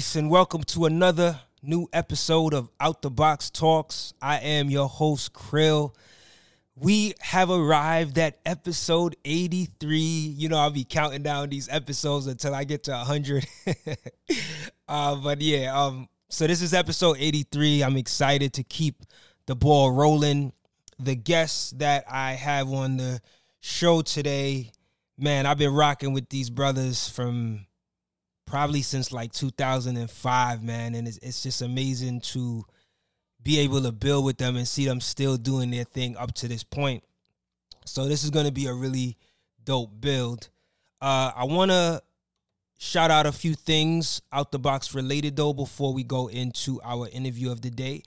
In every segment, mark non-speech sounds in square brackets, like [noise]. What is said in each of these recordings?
Peace, and welcome to another new episode of Out the Box Talks. I am your host, Krill. We have arrived at episode 83. You know, I'll be counting down these episodes until I get to 100. [laughs] uh, but yeah, um, so this is episode 83. I'm excited to keep the ball rolling. The guests that I have on the show today, man, I've been rocking with these brothers from probably since like 2005, man. And it's, it's just amazing to be able to build with them and see them still doing their thing up to this point. So this is going to be a really dope build. Uh, I want to shout out a few things out the box related though before we go into our interview of the day.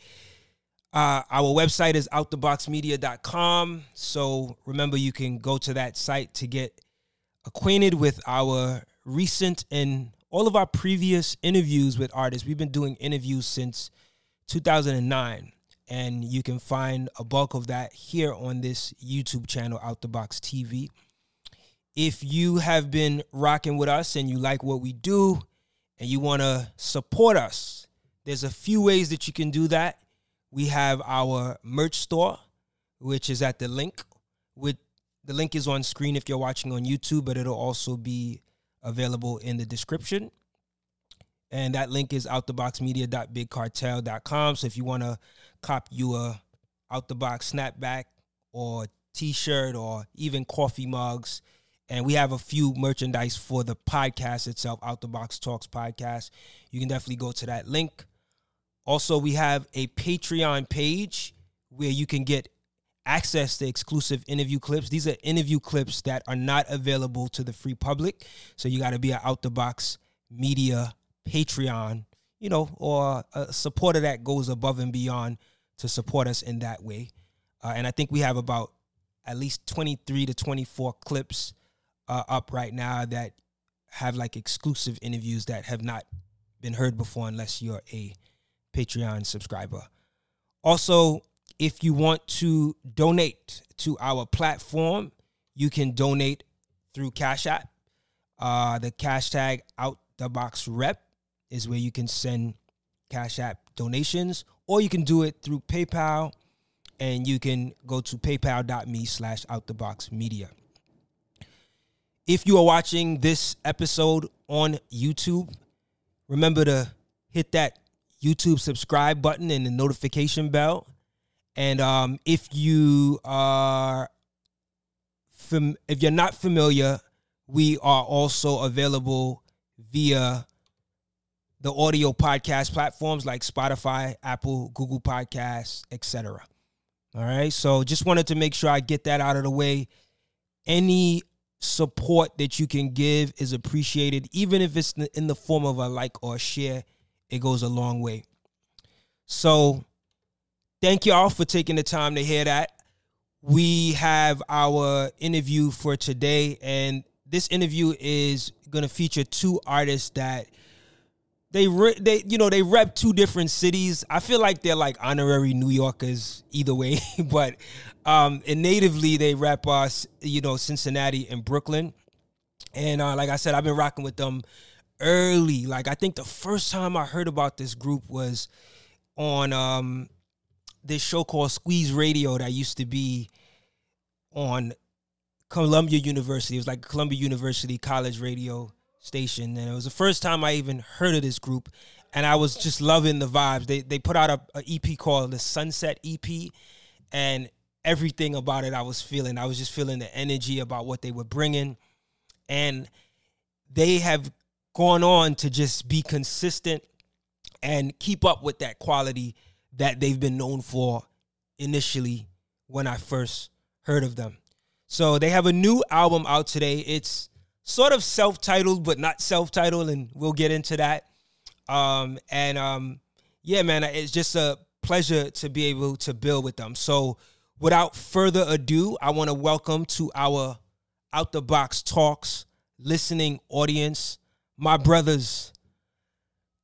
Uh, our website is outtheboxmedia.com. So remember, you can go to that site to get acquainted with our recent and all of our previous interviews with artists. We've been doing interviews since 2009, and you can find a bulk of that here on this YouTube channel, Out the Box TV. If you have been rocking with us and you like what we do and you want to support us, there's a few ways that you can do that. We have our merch store, which is at the link. With the link is on screen if you're watching on YouTube, but it'll also be available in the description. And that link is outtheboxmedia.bigcartel.com. So if you want to cop you a out the box snapback or t-shirt or even coffee mugs, and we have a few merchandise for the podcast itself, Out the Box Talks podcast. You can definitely go to that link. Also, we have a Patreon page where you can get access to exclusive interview clips. These are interview clips that are not available to the free public. So you got to be an out the box media Patreon, you know, or a supporter that goes above and beyond to support us in that way. Uh, and I think we have about at least 23 to 24 clips uh, up right now that have like exclusive interviews that have not been heard before unless you're a Patreon subscriber. Also, if you want to donate to our platform, you can donate through Cash App. Uh, the cash tag out the box rep is where you can send Cash App donations, or you can do it through PayPal, and you can go to paypal.me slash out the box media. If you are watching this episode on YouTube, remember to hit that YouTube subscribe button and the notification bell. And um, if you are fam- if you're not familiar, we are also available via the audio podcast platforms like Spotify, Apple, Google Podcasts, etc. All right. So just wanted to make sure I get that out of the way. Any support that you can give is appreciated, even if it's in the form of a like or a share. It goes a long way. So, thank y'all for taking the time to hear that. We have our interview for today, and this interview is going to feature two artists that they re- they you know they rep two different cities. I feel like they're like honorary New Yorkers either way, [laughs] but um, and natively they rep us, you know, Cincinnati and Brooklyn. And uh, like I said, I've been rocking with them early. Like I think the first time I heard about this group was on um, this show called Squeeze Radio that used to be on Columbia University. It was like Columbia University College Radio station, and it was the first time I even heard of this group, and I was just loving the vibes. They they put out a, a EP called the Sunset EP, and everything about it I was feeling. I was just feeling the energy about what they were bringing, and they have gone on to just be consistent and keep up with that quality that they've been known for initially when I first heard of them. So they have a new album out today. It's sort of self-titled but not self-titled and we'll get into that um and um yeah man it's just a pleasure to be able to build with them so without further ado i want to welcome to our out the box talks listening audience my brothers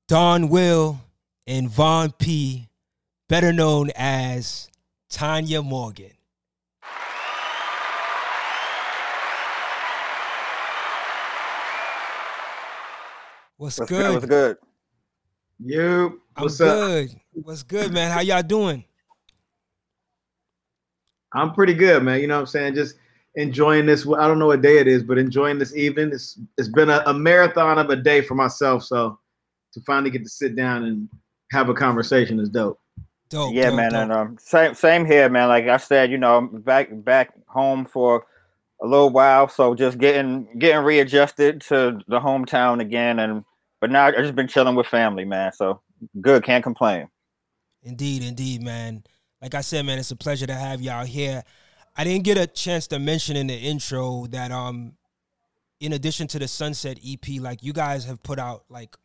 Donwill and Von Pea better known as tanya morgan What's, What's good? What's good? You. What's I'm good. Up? What's good, man? How y'all doing? I'm pretty good, man. You know what I'm saying? Just enjoying this. I don't know what day it is, but enjoying this evening. It's it's been a, a marathon of a day for myself. So to finally get to sit down and have a conversation is dope. Dope. Yeah, dope, man, dope. and um, same same here, man. Like I said, you know, back back home for a little while, so just getting getting readjusted to the hometown again, and but now I've just been chilling with family, man. So good, can't complain. Indeed, indeed, man. Like I said, man, it's a pleasure to have y'all here. I didn't get a chance to mention in the intro that um in addition to the Sunset EP, like you guys have put out like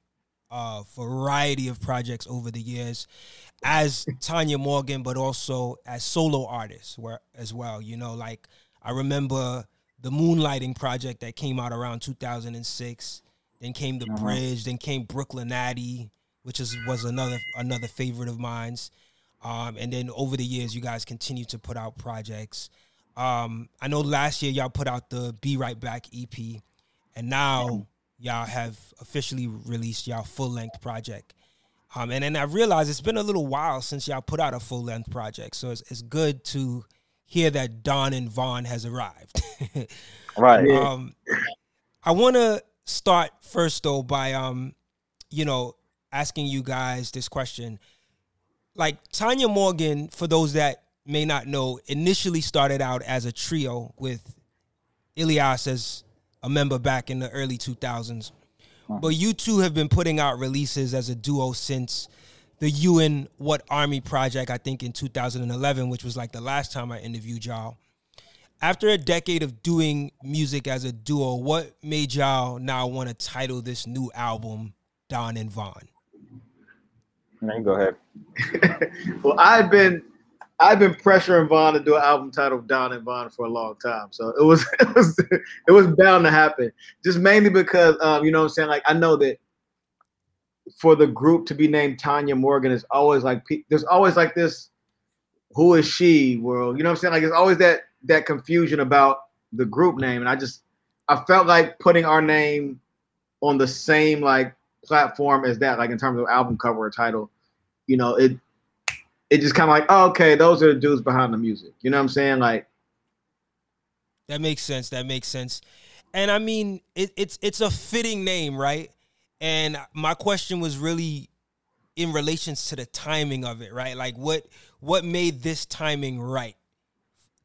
a variety of projects over the years as Tanya Morgan, but also as solo artists where as well. You know, like I remember the Moonlighting project that came out around 2006. Then came the uh-huh. Bridge. Then came Brooklynati, which is was another another favorite of mine's. Um, and then over the years, you guys continue to put out projects. Um, I know last year y'all put out the Be Right Back EP, and now y'all have officially released y'all full length project. Um, and then I realized it's been a little while since y'all put out a full length project, so it's, it's good to hear that Don and Von has arrived. [laughs] right. Um, I want to start first though by um, you know, asking you guys this question. Like Tanya Morgan, for those that may not know, initially started out as a trio with Ilyas as a member back in the early 2000s. But you two have been putting out releases as a duo since the You and What Army project, I think in 2011, which was like the last time I interviewed y'all. After a decade of doing music as a duo, what made y'all now want to title this new album Don and Von? No, go ahead. [laughs] well, I've been I've been pressuring Von to do an album titled Don and Von for a long time. So it was [laughs] it was it was bound to happen. Just mainly because um, you know what I'm saying? Like I know that for the group to be named Tanya Morgan is always like there's always like this who is she world. You know what I'm saying? Like it's always that that confusion about the group name. And I just I felt like putting our name on the same like platform as that, like in terms of album cover or title, you know, it it just kind of like, oh, okay, those are the dudes behind the music. You know what I'm saying? Like that makes sense. That makes sense. And I mean, it, it's it's a fitting name, right? And my question was really in relations to the timing of it, right? Like what what made this timing right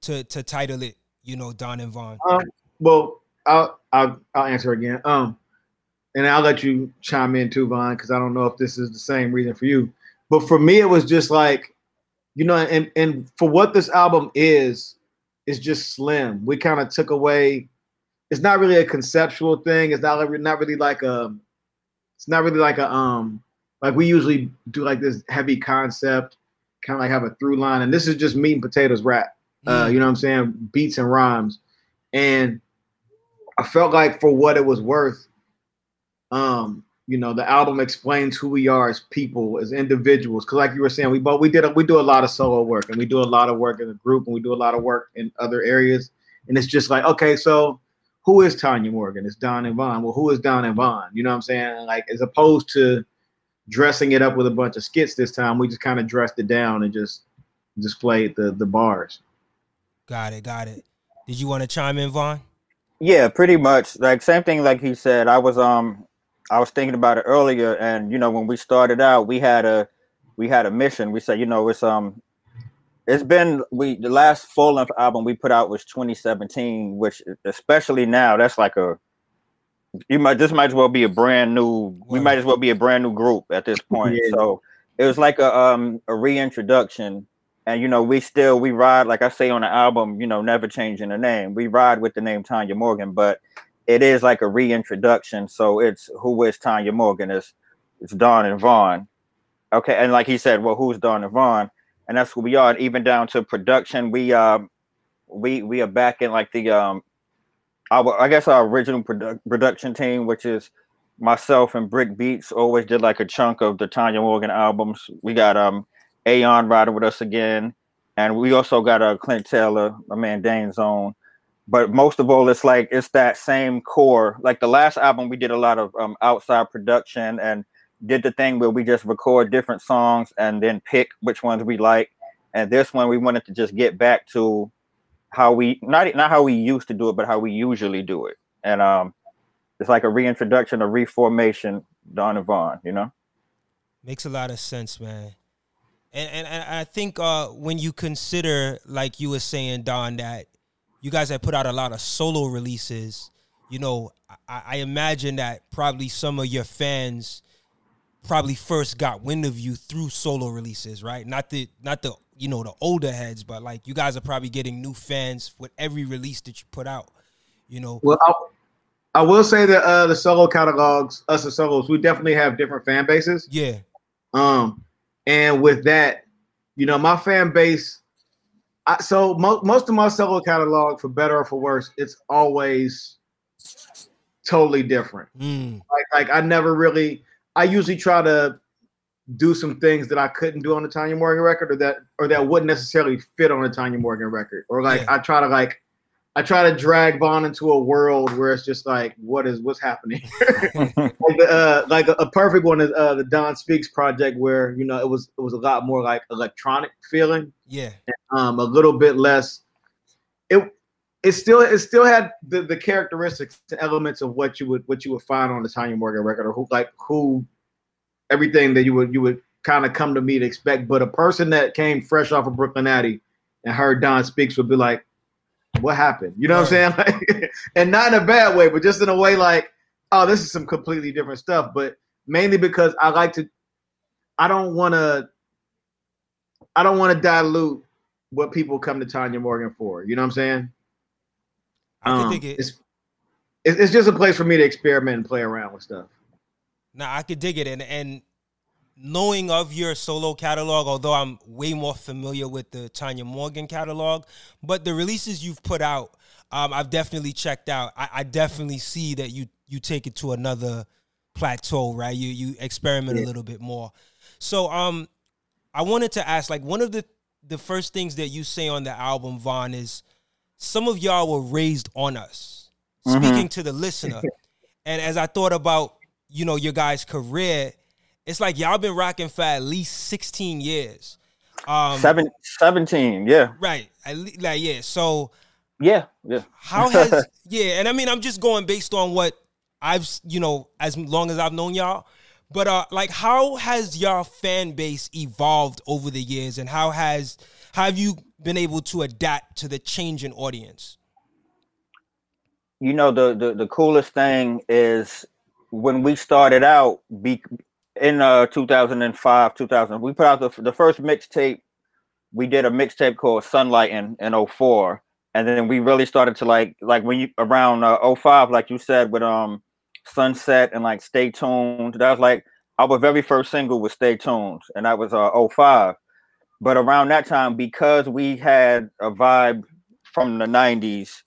to to title it, you know, Don and Von? Um, well, I'll I'll I'll answer again. Um, and I'll let you chime in too, Von, because I don't know if this is the same reason for you. But for me, it was just like, you know, and and for what this album is, is just slim. We kind of took away. It's not really a conceptual thing. It's not like, not really like a it's not really like a um like we usually do like this heavy concept, kind of like have a through line, and this is just meat and potatoes rap. Uh, you know what I'm saying? Beats and rhymes, and I felt like for what it was worth, um, you know, the album explains who we are as people, as individuals. Because like you were saying, we both we did a, we do a lot of solo work, and we do a lot of work in a group, and we do a lot of work in other areas, and it's just like okay, so who is Tanya Morgan? It's Don and Von. Well, who is Don and Von? You know what I'm saying? Like as opposed to dressing it up with a bunch of skits this time, we just kind of dressed it down and just displayed the the bars. Got it, got it. Did you want to chime in, Von? Yeah, pretty much. Like same thing like he said. I was um I was thinking about it earlier and you know when we started out, we had a we had a mission. We said, you know, it's um it's been we the last full length album we put out was 2017, which especially now that's like a you might this might as well be a brand new we might as well be a brand new group at this [laughs] point. Yeah. So it was like a um a reintroduction. And you know, we still we ride, like I say on the album, you know, never changing the name. We ride with the name Tanya Morgan, but it is like a reintroduction. So it's who is Tanya Morgan? It's it's Don and Von. Okay, and like he said, well, who's Don and Von? and that's who we are. And even down to production, we uh, we we are back in like the um, our I guess our original produ- production team, which is myself and Brick Beats, always did like a chunk of the Tanya Morgan albums. We got um, Aeon riding with us again, and we also got a uh, Clint Taylor, my man Dane Zone. But most of all, it's like it's that same core. Like the last album, we did a lot of um, outside production and did the thing where we just record different songs and then pick which ones we like. And this one we wanted to just get back to how we not not how we used to do it, but how we usually do it. And um it's like a reintroduction, a reformation, Don and Von, you know? Makes a lot of sense, man. And, and, and I think uh, when you consider, like you were saying, Don, that you guys have put out a lot of solo releases, you know, I, I imagine that probably some of your fans probably first got wind of you through solo releases, right? Not the not the you know the older heads, but like you guys are probably getting new fans with every release that you put out. You know. Well, I, I will say that uh, the solo catalogs, us as solos, we definitely have different fan bases. Yeah. Um, and with that, you know, my fan base. I, so mo- most of my solo catalog, for better or for worse, it's always totally different. Mm. Like, like I never really. I usually try to do some things that I couldn't do on the Tanya Morgan record, or that or that wouldn't necessarily fit on the Tanya Morgan record, or like Yeah. I try to like. I try to drag Von into a world where it's just like, what is what's happening? [laughs] like, the, uh, like a, a perfect one is uh, the Don Speaks project, where you know it was it was a lot more like electronic feeling, Yeah. um, a little bit less. It it still it still had the, the characteristics, the elements of what you would what you would find on the Tanya Morgan record, or who like who everything that you would you would kind of come to me to expect. But a person that came fresh off of Brooklynati and heard Don Speaks would be like, "What happened?" You know what I'm saying? [laughs] Like, and not in a bad way, but just in a way like, "Oh, this is some completely different stuff." But mainly because I like to, I don't want to, I don't want to dilute what people come to Tanya Morgan for. You know what I'm saying? I Um, dig it. It's, it's it's just a place for me to experiment and play around with stuff. Now I could dig it, and and knowing of your solo catalog, although I'm way more familiar with the Tanya Morgan catalog, but the releases you've put out, um, I've definitely checked out. I, I definitely see that you you take it to another plateau, right? You you experiment a little bit more. So um, I wanted to ask, like one of the the first things that you say on the album, Von, is some of y'all were raised on us. Mhm. Speaking to the listener, [laughs] and as I thought about you know your guys' career, it's like y'all been rocking for at least sixteen years. Um, Seven, 17, yeah. right? Like yeah. So Yeah, yeah. how has [laughs] yeah? And I mean, I'm just going based on what I've you know as long as I've known y'all. But uh, like, how has your fan base evolved over the years, and how has how have you been able to adapt to the changing audience? you know the, the the coolest thing is when we started out be, in uh 2005 2000 we put out the, the first mixtape we did a mixtape called sunlight in in 04 and then we really started to like like when you around uh, 05 like you said with um sunset and like stay tuned that was like our very first single was stay tuned and that was uh 05 but around that time because we had a vibe from the 90s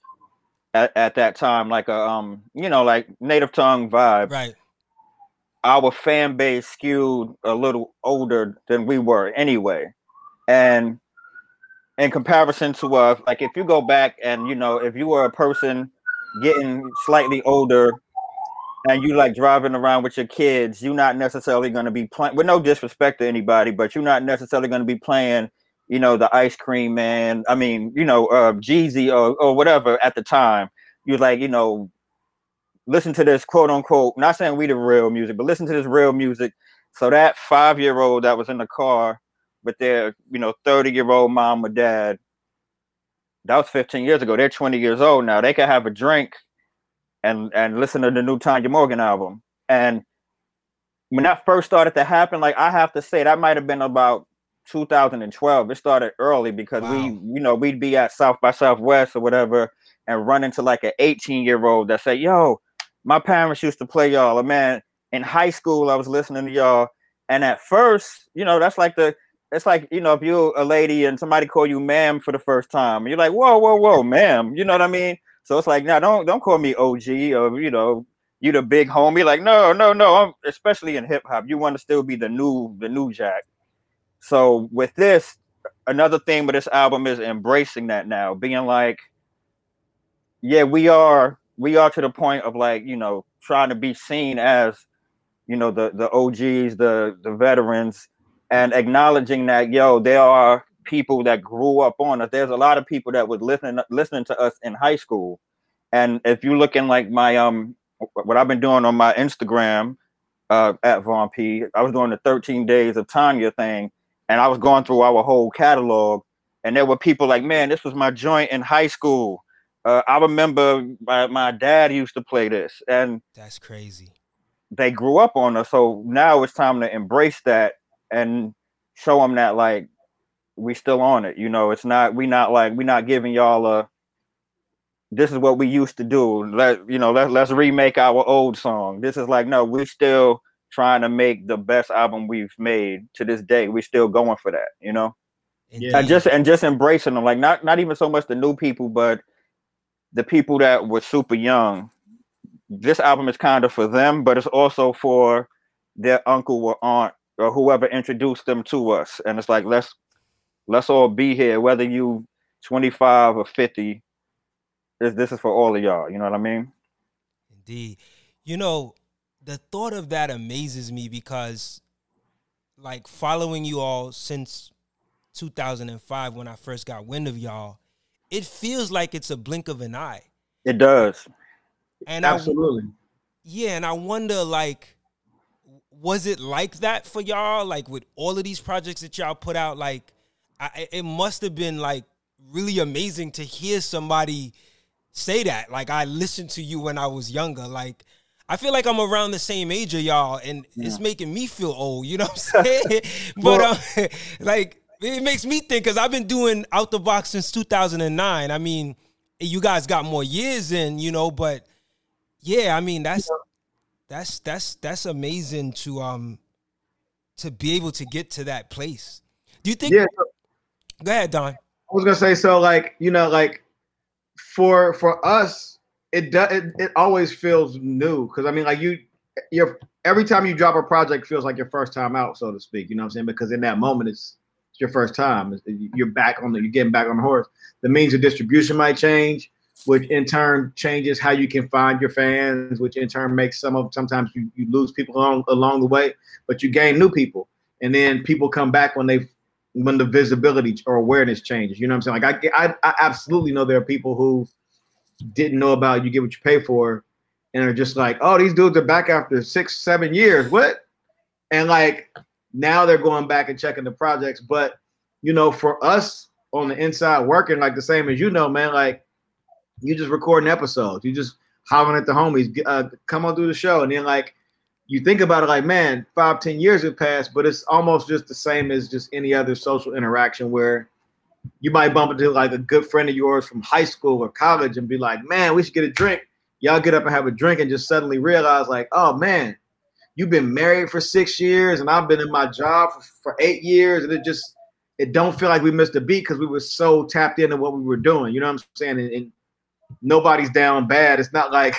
at, at that time, like a um, you know, like native tongue vibe. Right. Our fan base skewed a little older than we were anyway, and in comparison to uh, like if you go back and you know, if you were a person getting slightly older and you like driving around with your kids, you're not necessarily going to be playing with no disrespect to anybody, but you're not necessarily going to be playing, you know, the ice cream man. I mean, you know, uh, Jeezy or, or whatever at the time. You're like, you know, listen to this quote unquote, not saying we the real music, but listen to this real music. So that five year old that was in the car with their, you know, 30 year old mom or dad, that was 15 years ago. They're 20 years old now. They can have a drink and and listen to the new Tanya Morgan album. And when that first started to happen, like I have to say, that might have been about 2012. It started early because we, you know, we'd be at South by Southwest or whatever and run into like an 18 year old that say, "Yo, my parents used to play y'all." Or man, in high school, I was listening to y'all, and at first, you know, that's like the it's like you know if you're a lady and somebody call you ma'am for the first time, you're like, "Whoa, whoa, whoa, ma'am," you know what I mean? So it's like, now don't don't call me OG or you know you the big homie. Like, no, no, no. I'm especially in hip hop, you want to still be the new the new Jack. So with this, another thing with this album is embracing that now, being like, yeah, we are we are to the point of like you know trying to be seen as you know, the the OGs, the the veterans, and acknowledging that yo, there are people that grew up on us. There's a lot of people that was listening listening to us in high school. And if you look in like my um what I've been doing on my Instagram uh, at Von Pea, I was doing the 13 days of Tanya thing, and I was going through our whole catalog, and there were people like, man, this was my joint in high school. Uh, I remember my, my dad used to play this, and that's crazy. They grew up on us, so now it's time to embrace that and show them that like we still on it. You know, it's not we not like we not giving y'all a this is what we used to do. Let you know, let, let's remake our old song. This is like, no, we still trying to make the best album we've made to this day. We're still going for that, you know? Yeah. And just and just embracing them. Like not not even so much the new people, but the people that were super young. This album is kind of for them, but it's also for their uncle or aunt or whoever introduced them to us. And it's like let's let's all be here, whether you 25 or 50 this this is for all of y'all. You know what I mean? Indeed. You know, the thought of that amazes me because, like, following you all since 2005 when I first got wind of y'all, it feels like it's a blink of an eye. It does. And absolutely. I, yeah, and I wonder, like, was it like that for y'all? Like with all of these projects that y'all put out, like, I, it must have been like really amazing to hear somebody say that. Like I listened to you when I was younger. Like I feel like I'm around the same age of y'all, and yeah. it's making me feel old. You know what I'm [laughs] saying? [laughs] but well, um, [laughs] like it makes me think because I've been doing out the box since 2009. I mean, you guys got more years in, you know, but yeah, I mean that's that's that's that's amazing to um to be able to get to that place. Do you think? Yeah. Go ahead, Don. I was gonna say so. Like you know, like for for us, it does it, it always feels new because I mean, like you, you're every time you drop a project feels like your first time out, so to speak. You know what I'm saying? Because in that moment, it's your first time. You're back on the you're getting back on the horse. The means of distribution might change, which in turn changes how you can find your fans, which in turn makes some of sometimes you, you lose people along along the way, but you gain new people, and then people come back when they when the visibility or awareness changes. You know what I'm saying? Like I, I, I absolutely know there are people who didn't know about you get what you pay for, and are just like, oh, these dudes are back after six, seven years. What? And like now they're going back and checking the projects. But you know, for us on the inside working, like the same as you know, man, like you just recording episodes, you just hollering at the homies, uh, come on through the show, and then like you think about it like, man, five, ten years have passed, but it's almost just the same as just any other social interaction where you might bump into like a good friend of yours from high school or college and be like, man, we should get a drink. Y'all get up and have a drink and just suddenly realize, like, oh man, you've been married for six years and I've been in my job for, for eight years, and it just it don't feel like we missed a beat because we were so tapped into what we were doing. You know what I'm saying? And, and nobody's down bad. It's not like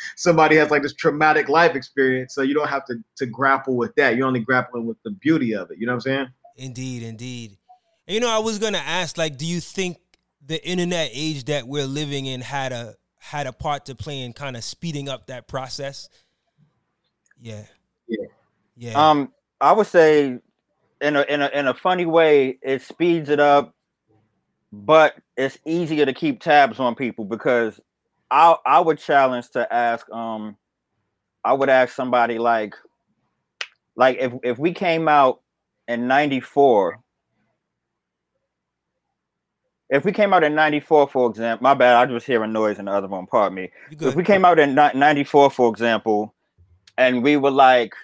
[laughs] somebody has like this traumatic life experience, so you don't have to to grapple with that. You're only grappling with the beauty of it. You know what I'm saying? Indeed, indeed. And, you know, I was gonna ask, like, do you think the internet age that we're living in had a had a part to play in kind of speeding up that process? Yeah. Yeah. Yeah. Um, I would say in a in a in a funny way, it speeds it up but it's easier to keep tabs on people because I I would challenge to ask um I would ask somebody like like if if we came out in 94 if we came out in 94 for example my bad i just hearing noise in the other one pardon me if we came out in 94 for example and we were like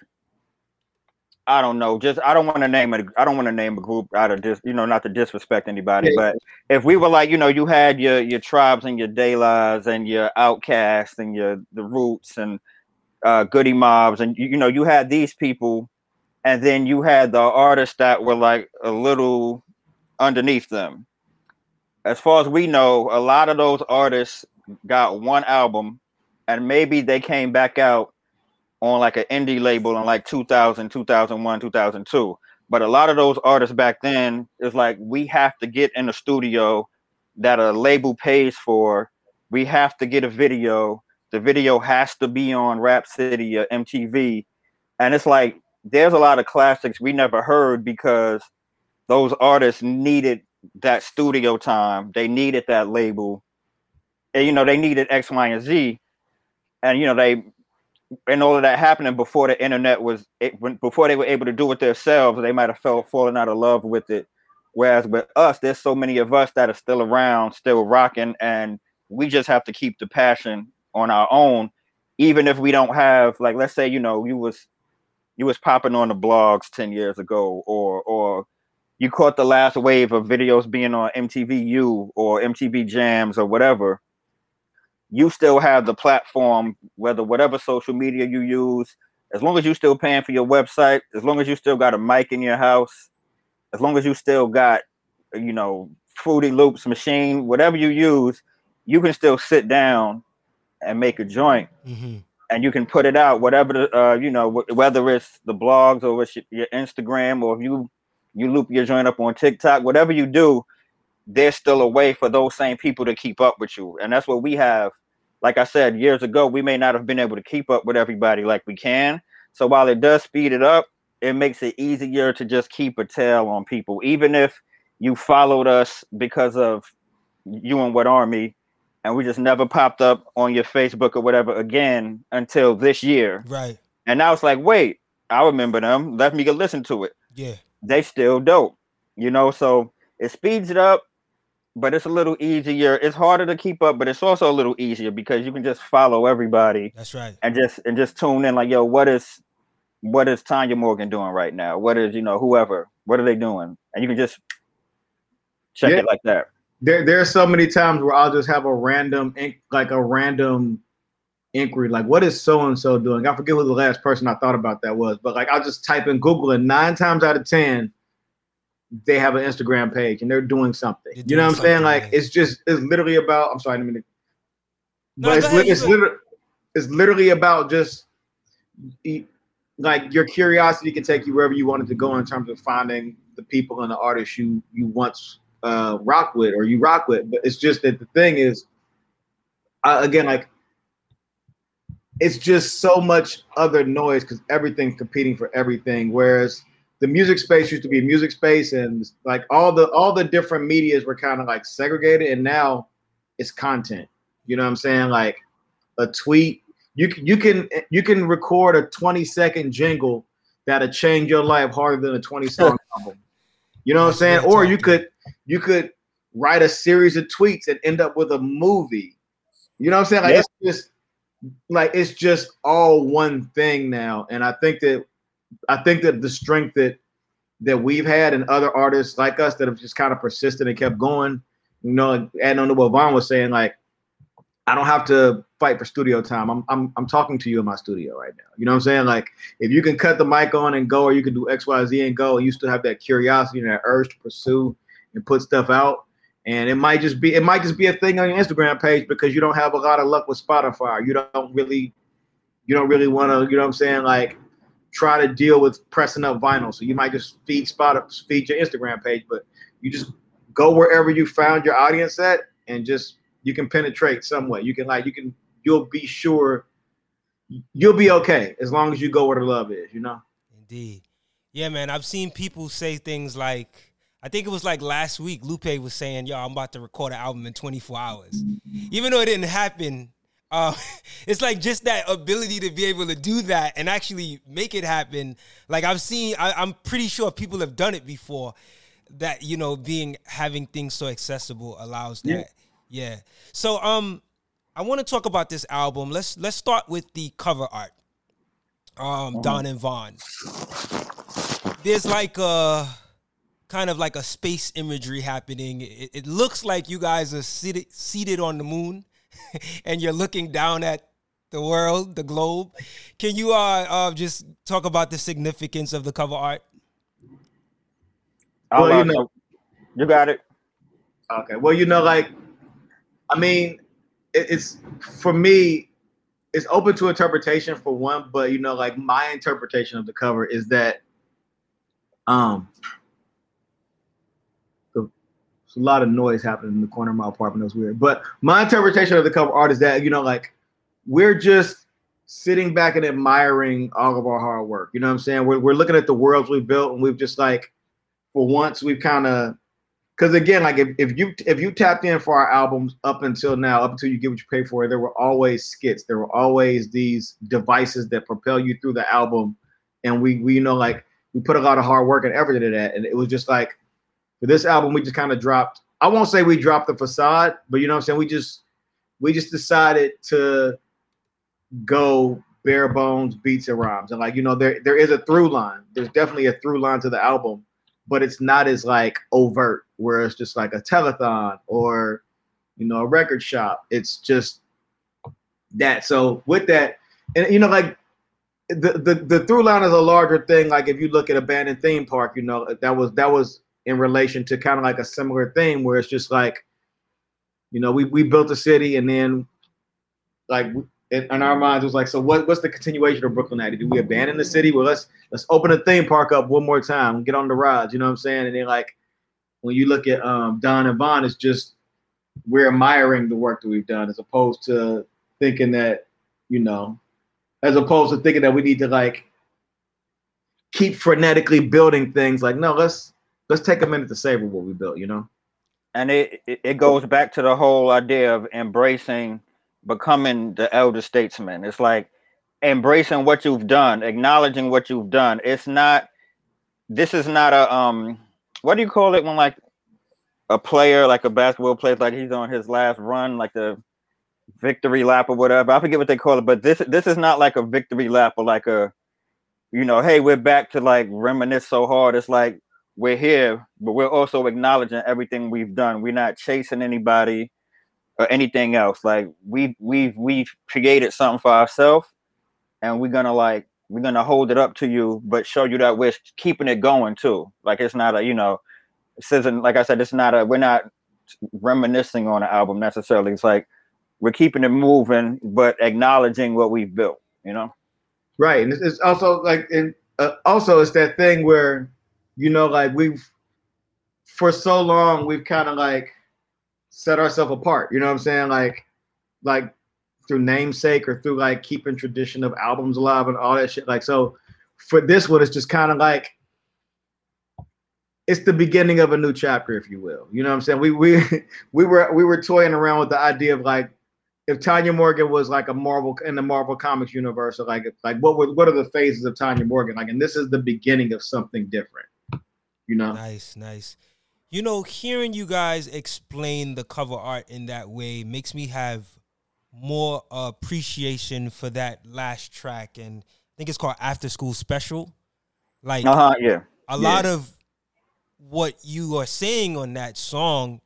I don't know. Just I don't want to name it. I don't want to name a group out of just you know not to disrespect anybody, yeah. but if we were like you know you had your your tribes and your Las and your outcasts and your the roots and uh, Goodie Mobs and you, you know you had these people, and then you had the artists that were like a little underneath them. As far as we know, a lot of those artists got one album, and maybe they came back out on like an indie label in like 2000, 2001, 2002. But a lot of those artists back then is like we have to get in a studio that a label pays for. We have to get a video. The video has to be on Rap City or MTV. and it's like there's a lot of classics we never heard because those artists needed that studio time. They needed that label. And, you know, they needed X, Y, and Z. And, you know, they, and all of that happening before the internet was, before they were able to do it themselves, they might have felt fallen out of love with it. Whereas with us, there's so many of us that are still around, still rocking, and we just have to keep the passion on our own, even if we don't have, like, let's say, you know, you was you was popping on the blogs 10 years ago or or you caught the last wave of videos being on MTVU or MTV Jams or whatever, you still have the platform, whether whatever social media you use, as long as you're still paying for your website, as long as you still got a mic in your house, as long as you still got, you know, Fruity Loops machine, whatever you use, you can still sit down and make a joint. Mm-hmm. And you can put it out, whatever the, uh, you know, whether it's the blogs or it's your Instagram, or if you you loop your joint up on TikTok, whatever you do, there's still a way for those same people to keep up with you. And that's what we have. Like I said, years ago, we may not have been able to keep up with everybody like we can. So while it does speed it up, it makes it easier to just keep a tail on people. Even if you followed us because of you and what army, and we just never popped up on your Facebook or whatever again until this year. Right. And now it's like, wait, I remember them. Let me go listen to it. Yeah they still dope, you know. So it speeds it up, but it's a little easier. It's harder to keep up, but it's also a little easier because you can just follow everybody. That's right. And just and just tune in, like, yo, what is what is Tanya Morgan doing right now? What is you know whoever? What are they doing? And you can just check yeah. it like that. There, there are so many times where I'll just have a random, like a random inquiry, like what is so and so doing? I forget who the last person I thought about that was, but like I'll just type in Google and nine times out of ten, they have an Instagram page and they're doing something. They're you know what I'm saying? Like it's just it's literally about. I'm sorry, I didn't mean to, no, but it's, it's literally it's literally about just like your curiosity can take you wherever you wanted to go in terms of finding the people and the artists you you once uh, rock with or you rock with. But it's just that the thing is, uh, again, like it's just so much other noise because everything's competing for everything. Whereas the music space used to be music space, and like all the all the different medias were kind of like segregated, and now it's content. You know what I'm saying? Like a tweet, you can you can you can record a 20 second jingle that'll change your life harder than a 20 song [laughs] album. You know what I'm saying? Or you could you could write a series of tweets and end up with a movie. You know what I'm saying? Like it's just like it's just all one thing now. And I think that I think that the strength that that we've had and other artists like us that have just kind of persisted and kept going, you know, and on to what Von was saying, like I don't have to fight for studio time. I'm I'm I'm talking to you in my studio right now. You know what I'm saying? Like if you can cut the mic on and go, or you can do X, Y, Z and go, and you still have that curiosity and that urge to pursue and put stuff out, and it might just be it might just be a thing on your Instagram page because you don't have a lot of luck with Spotify. You don't really you don't really want to, you know what I'm saying, like try to deal with pressing up vinyl. So you might just feed spot up, feed your Instagram page, but you just go wherever you found your audience at and just you can penetrate some way. You can like you can you'll be sure you'll be okay as long as you go where the love is, you know? Indeed. Yeah, man. I've seen people say things like I think it was like last week, Lupe was saying, "Yo, I'm about to record an album in 24 hours," even though it didn't happen. Uh, [laughs] it's like just that ability to be able to do that and actually make it happen. Like I've seen, I, I'm pretty sure people have done it before. That you know, being having things so accessible allows that. Yeah. yeah. So, um, I want to talk about this album. Let's let's start with the cover art. Um, mm-hmm. Don and Von. There's like a kind of like a space imagery happening. It, it looks like you guys are seated, seated on the moon [laughs] and you're looking down at the world, the globe. Can you uh, uh just talk about the significance of the cover art? Well, you know, you got it. Okay. Well, you know, like, I mean, it, it's for me, it's open to interpretation for one, but you know, like my interpretation of the cover is that, um, a lot of noise happening in the corner of my apartment. It was weird. But my interpretation of the cover art is that, you know, like we're just sitting back and admiring all of our hard work. You know what I'm saying? We're we're looking at the worlds we built, and we've just like, for once, we've kind of, because again, like if, if you if you tapped in for our albums up until now, up until you get what you pay for, there were always skits. There were always these devices that propel you through the album, and we we you know like we put a lot of hard work and effort into that, and it was just like this album, we just kind of dropped. I won't say we dropped the facade, but you know what I'm saying. We just we just decided to go bare bones beats and rhymes, and like you know, there there is a through line. There's definitely a through line to the album, but it's not as like overt, where it's just like a telethon or you know a record shop. It's just that. So with that, and you know, like the, the the through line is a larger thing. Like if you look at abandoned theme park, you know that was that was in relation to kind of like a similar thing where it's just like, you know, we we built a city and then like in, in our minds it was like, so what what's the continuation of Brooklynati? Do we abandon the city? Well, let's let's open a theme park up one more time, get on the rides. You know what I'm saying? And then like when you look at um, Don and Von, it's just we're admiring the work that we've done as opposed to thinking that you know as opposed to thinking that we need to like keep frenetically building things. Like, no, let's let's take a minute to savor what we built. You know. And it it goes back to the whole idea of embracing becoming the elder statesman. It's like embracing what you've done, acknowledging what you've done. It's not. This is not a um. What do you call it when like a player, like a basketball player, like he's on his last run, like the victory lap or whatever. I forget what they call it, but this this is not like a victory lap or like a, you know, hey, we're back to like reminisce so hard. It's like we're here, but we're also acknowledging everything we've done. We're not chasing anybody or anything else. Like we we've we've created something for ourselves, and we're gonna like we're gonna hold it up to you, but show you that we're keeping it going too. Like it's not a you know, this isn't like I said, it's not a we're not reminiscing on an album necessarily. It's like we're keeping it moving, but acknowledging what we've built. You know, right? And it's also like, and uh, also it's that thing where, you know, like we've for so long we've kind of like set ourselves apart. You know what I'm saying? Like, like through namesake or through like keeping tradition of albums alive and all that shit. Like, so for this one, it's just kind of like it's the beginning of a new chapter, if you will. You know what I'm saying? We we [laughs] we were we were toying around with the idea of like if Tanya Morgan was like a Marvel in the Marvel Comics universe, or like like what were what are the phases of Tanya Morgan? Like, and this is the beginning of something different. You know? Nice, nice. You know, hearing you guys explain the cover art in that way makes me have more appreciation for that last track, and I think it's called After School Special. Like, uh-huh, yeah, a yeah. lot of what you are saying on that song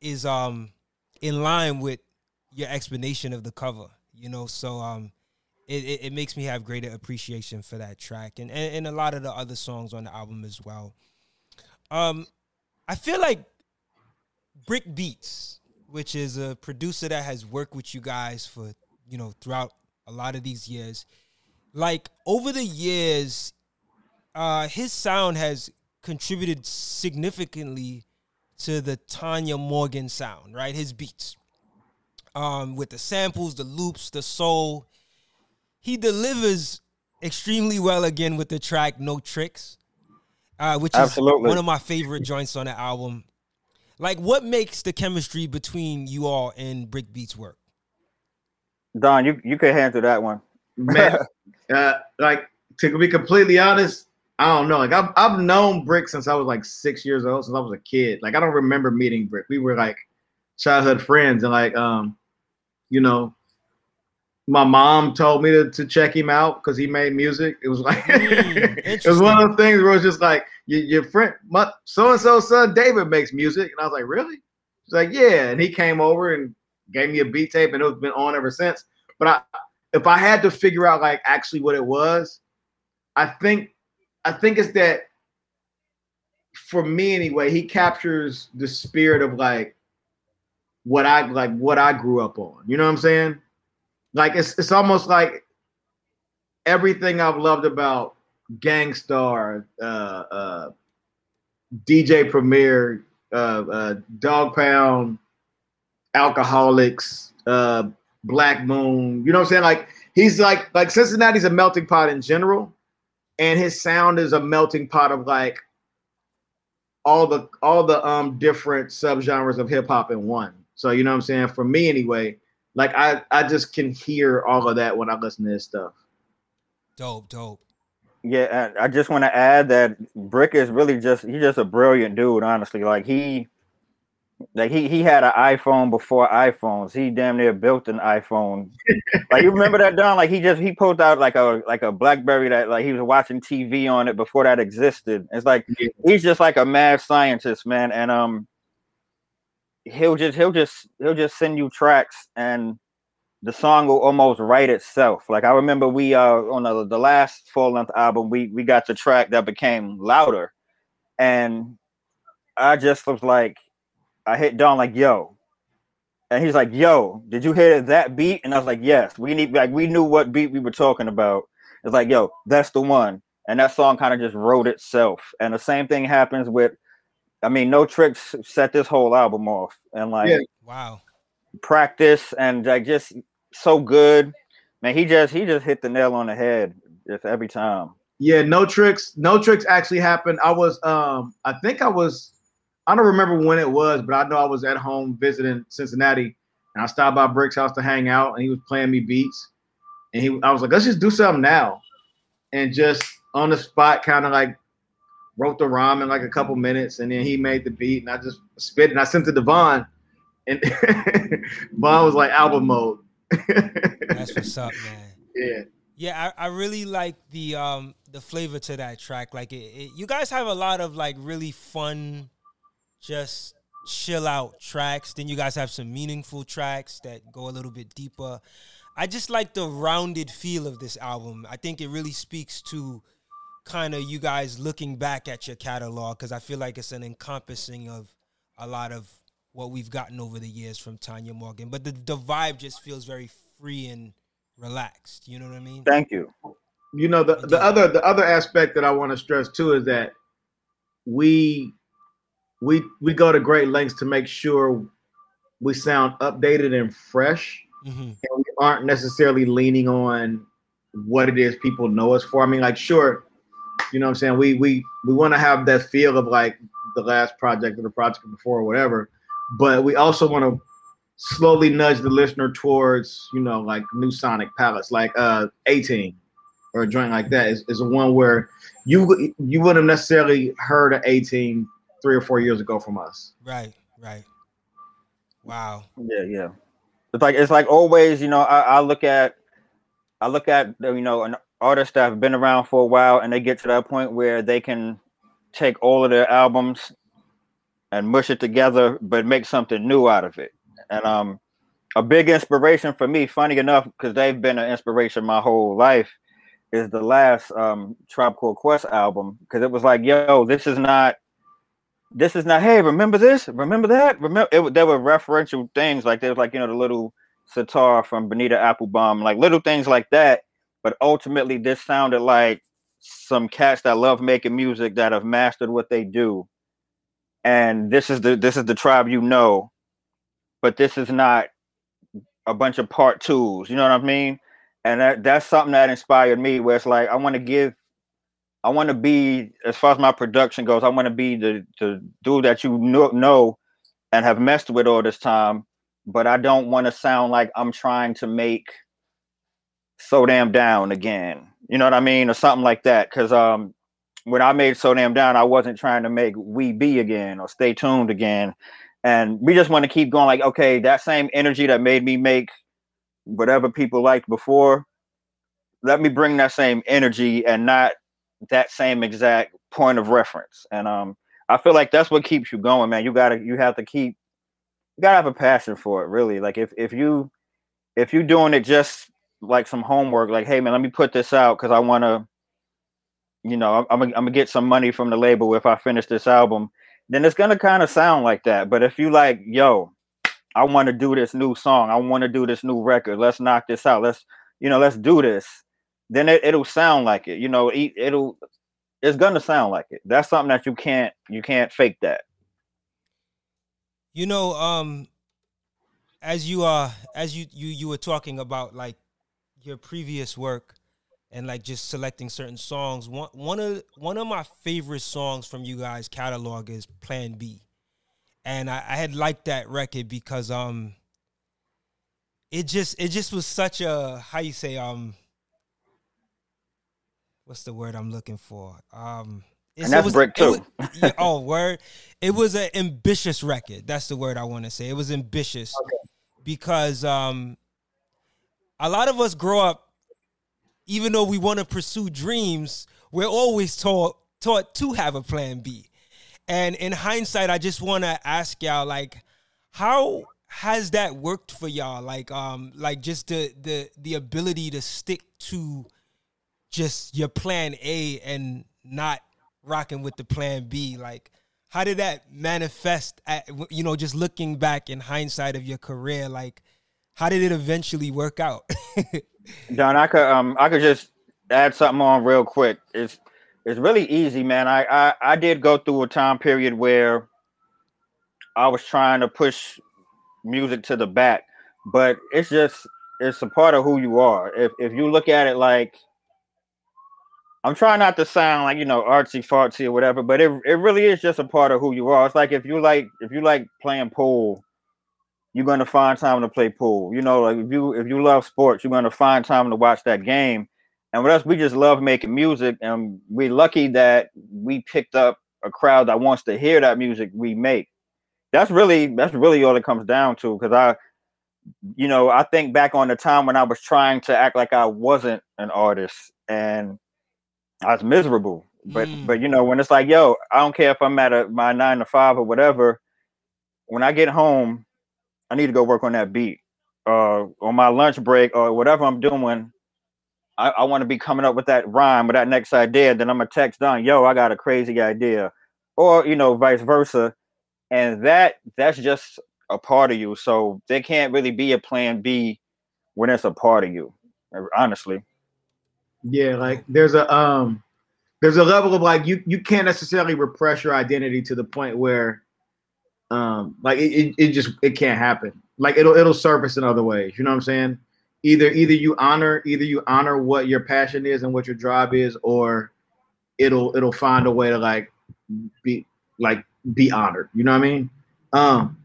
is um in line with your explanation of the cover, you know. So um, it, it, it, makes me have greater appreciation for that track and, and and a lot of the other songs on the album as well. Um, I feel like Brick Beats, which is a producer that has worked with you guys for you know throughout a lot of these years, like over the years, uh, his sound has contributed significantly to the Tanya Morgan sound, right? His beats um, with the samples, the loops, the soul. He delivers extremely well again with the track "No Tricks," uh, which Absolutely. is one of my favorite joints on the album. Like, what makes the chemistry between you all and Brick Beats work? Don, you you can handle that one. Man, [laughs] uh, like to be completely honest, I don't know. Like I've I've known Brick since I was like six years old, since I was a kid. Like I don't remember meeting Brick. We were like childhood friends, and like um you know, my mom told me to, to check him out because he made music. It was like mm, [laughs] it was one of those things where it's just like your, your friend, so and so son David makes music, and I was like, really? She's like, yeah, and he came over and gave me a beat tape, and it's been on ever since. But I, if I had to figure out like actually what it was, I think, I think it's that for me anyway, he captures the spirit of like what I like what I grew up on. You know what I'm saying? Like it's it's almost like everything I've loved about Gang Starr, uh, uh, DJ Premier, uh, uh, Dogg Pound, Alkaholiks, uh, Black Moon. You know what I'm saying? Like he's like like Cincinnati's a melting pot in general, and his sound is a melting pot of like all the all the um different subgenres of hip hop in one. So you know what I'm saying? For me anyway, like I I just can hear all of that when I listen to his stuff. Dope, dope. Yeah, I just want to add that Brick is really just he's just a brilliant dude, honestly. Like he like he he had an iPhone before iPhones. He damn near built an iPhone. [laughs] like you remember that Don? Like he just he pulled out like a like a BlackBerry that like he was watching TV on it before that existed. It's like yeah. he's just like a mad scientist, man. And um he'll just he'll just he'll just send you tracks and the song will almost write itself. Like I remember we uh on the, the last full length album we we got the track that became louder and I just was like I hit Don like, yo. And he's like, yo, did you hear that beat? And I was like, yes. We need like we knew what beat we were talking about. It's like, yo, that's the one. And that song kind of just wrote itself. And the same thing happens with I mean, no tricks set this whole album off. And like yeah. wow. Practice and like just so good. Man, he just he just hit the nail on the head just every time. Yeah, no tricks. No tricks actually happened. I was um I think I was I don't remember when it was, but I know I was at home visiting Cincinnati, and I stopped by Brick's house to hang out, and he was playing me beats, and he I was like, let's just do something now, and just on the spot, kind of like wrote the rhyme in like a couple minutes, and then he made the beat, and I just spit it, and I sent it to Devon, and [laughs] Von was like album mode. That's [laughs] what's up, man. Yeah. Yeah, I, I really like the um the flavor to that track. Like it, it, you guys have a lot of like really fun just chill out tracks. Then you guys have some meaningful tracks that go a little bit deeper. I just like the rounded feel of this album. I think it really speaks to kind of you guys looking back at your catalog because I feel like it's an encompassing of a lot of what we've gotten over the years from Tanya Morgan. But the, the vibe just feels very free and relaxed. You know what I mean? Thank you. You know the, the other the other aspect that I want to stress too is that we we we go to great lengths to make sure we sound updated and fresh, mm-hmm. and we aren't necessarily leaning on what it is people know us for. I mean, like, sure, you know what I'm saying? We we we want to have that feel of like the last project or the project before or whatever, but we also want to slowly nudge the listener towards, you know, like new sonic palettes, like uh 18 or a joint like that is, is one where you you wouldn't have necessarily heard of 18 three or four years ago from us. Right, right. Wow. Yeah, yeah. It's like it's like always, you know. I, I look at, I look at you know an artist that have been around for a while, and they get to that point where they can take all of their albums and mush it together, but make something new out of it. And um, a big inspiration for me, funny enough, because they've been an inspiration my whole life, is the last um Called Quest album. Because it was like, yo, this is not this is not hey remember this remember that remember it, there were referential things like there's like you know the little sitar from Bonita Applebum like little things like that but ultimately this sounded like some cats that love making music that have mastered what they do. And this is the this is the tribe you know. But this is not a bunch of part twos you know what i mean? And that, that's something that inspired me where it's like i want to give I want to be, as far as my production goes, I want to be the the dude that you know, know and have messed with all this time. But I don't want to sound like I'm trying to make so damn down again. You know what I mean, or something like that. Because um, when I made so damn down, I wasn't trying to make we be again or stay tuned again. And we just want to keep going. Like, okay, that same energy that made me make whatever people liked before. Let me bring that same energy and not that same exact point of reference. And um, I feel like that's what keeps you going, man. You gotta you have to keep you gotta have a passion for it, really. Like if if you if you're doing it just like some homework, like, hey man, let me put this out because I wanna, you know, I'm, I'm, I'm gonna get some money from the label if I finish this album, then it's gonna kind of sound like that. But if you like, yo, I want to do this new song, I want to do this new record, let's knock this out, let's, you know, let's do this then it, it'll sound like it. You know, it, it'll it's gonna sound like it. That's something that you can't you can't fake that. You know, um, as you uh as you you you were talking about like your previous work and like just selecting certain songs. One one of one of my favorite songs from you guys' catalog is Plan B, and I, I had liked that record because um, it just it just was such a how you say um, what's the word I'm looking for um. and that's was, brick too. Was, [laughs] yeah, oh, word! It was an ambitious record. That's the word I want to say. It was ambitious okay. because um, a lot of us grow up even though we want to pursue dreams, we're always taught taught to have a plan B. And in hindsight, I just want to ask y'all, like, how has that worked for y'all? Like, um, like just the the the ability to stick to just your plan A and not rocking with the plan B. Like, how did that manifest? At, you know, just looking back in hindsight of your career, like, how did it eventually work out? [laughs] Don, I could um I could just add something on real quick. It's it's really easy, man. I, I I did go through a time period where I was trying to push music to the back, but it's just it's a part of who you are. If if you look at it like I'm trying not to sound like you know artsy fartsy or whatever, but it, it really is just a part of who you are. It's like if you like if you like playing pool you're going to find time to play pool. You know, like if you if you love sports, you're going to find time to watch that game. And with us, we just love making music, and we're lucky that we picked up a crowd that wants to hear that music we make. That's really that's really all it comes down to. Because I, you know, I think back on the time when I was trying to act like I wasn't an artist, and I was miserable. But mm. but you know, when it's like, yo, I don't care if I'm at a, my nine to five or whatever. When I get home, I need to go work on that beat. Uh, on my lunch break or whatever I'm doing, I, I want to be coming up with that rhyme or that next idea. Then I'm gonna text Don, yo, I got a crazy idea, or you know, vice versa. And that that's just a part of you. So there can't really be a plan B when it's a part of you. Honestly. Yeah, like there's a um there's a level of like you you can't necessarily repress your identity to the point where um, like it, it, it just it can't happen. Like it'll it'll surface in other ways. You know what I'm saying? Either either you honor either you honor what your passion is and what your drive is, or it'll it'll find a way to like be like be honored. You know what I mean? Um,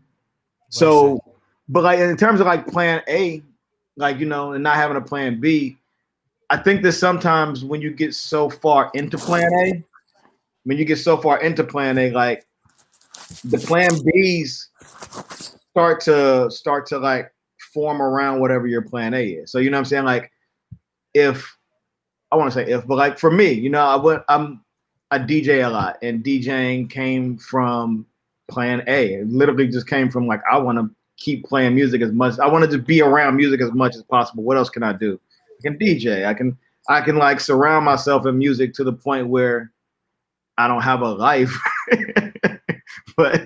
so, but like in terms of like plan A, like you know, and not having a plan B, I think that sometimes when you get so far into plan A, when you get so far into plan A, like the plan Bs start to start to like form around whatever your plan A is. So you know what I'm saying? Like if I want to say if, but like for me, you know, I went I'm I DJ a lot and DJing came from plan A. It literally just came from like I want to keep playing music as much. I wanted to just be around music as much as possible. What else can I do? I can DJ. I can I can like surround myself in music to the point where I don't have a life. [laughs] but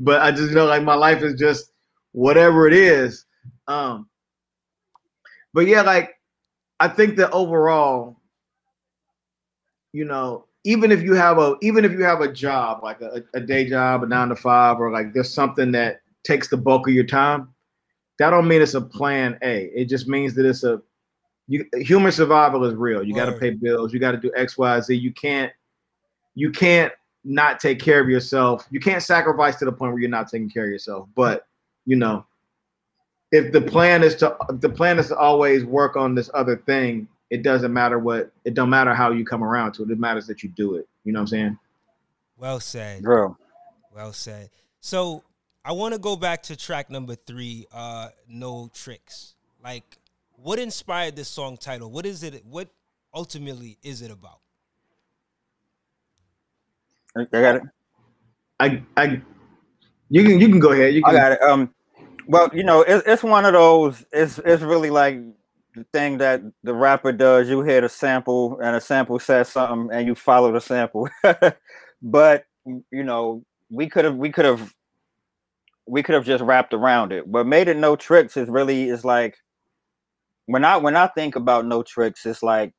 but I just know like my life is just whatever it is. Um, but yeah, like I think that overall, you know, even if you have a even if you have a job like a, a day job, a nine to five, or like there's something that takes the bulk of your time, that don't mean it's a plan A. It just means that it's a you, human survival is real. You got to pay bills. You got to do X, Y, Z. You can't you can't not take care of yourself. You can't sacrifice to the point where you're not taking care of yourself. But you know, if the plan is to the plan is to always work on this other thing, it doesn't matter what it don't matter how you come around to it. It matters that you do it. You know what I'm saying? Well said. Bro. Well said. So I want to go back to track number three, uh, No Tricks. Like, what inspired this song title? What is it? What ultimately is it about? I got it. I I you can you can go ahead. You can. I got it. Um, well, you know, it, it's one of those. It's it's really like the thing that the rapper does. You hear the sample, and a sample says something, and you follow the sample. [laughs] but you know, we could have we could have we could have just wrapped around it. But made it no tricks is really is like when I when I think about no tricks, it's like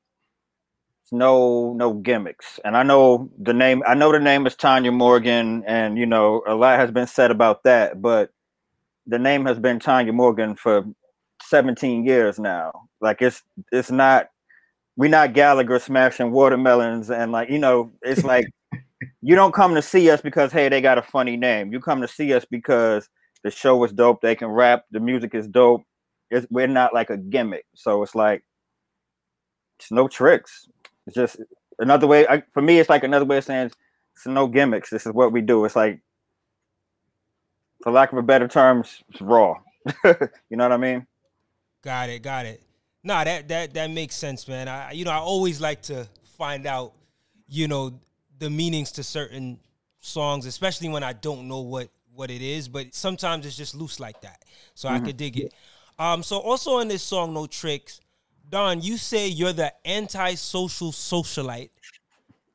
no no gimmicks. And I know the name I know the name is Tanya Morgan and you know a lot has been said about that, but the name has been Tanya Morgan for 17 years now. Like it's it's not we're not Gallagher smashing watermelons and like you know it's like [laughs] you don't come to see us because hey they got a funny name. You come to see us because the show is dope. They can rap. The music is dope. It's, we're not like a gimmick. So it's like it's no tricks. It's just another way. I, for me, it's like another way of saying it's no gimmicks. This is what we do. It's like, for lack of a better term, it's raw. [laughs] you know what I mean? Got it. Got it. Nah, that that that makes sense, man. I you know I always like to find out, you know, the meanings to certain songs, especially when I don't know what what it is. But sometimes it's just loose like that, so mm-hmm. I could dig it. Um. So also in this song, no tricks. Don, you say you're the antisocial socialite,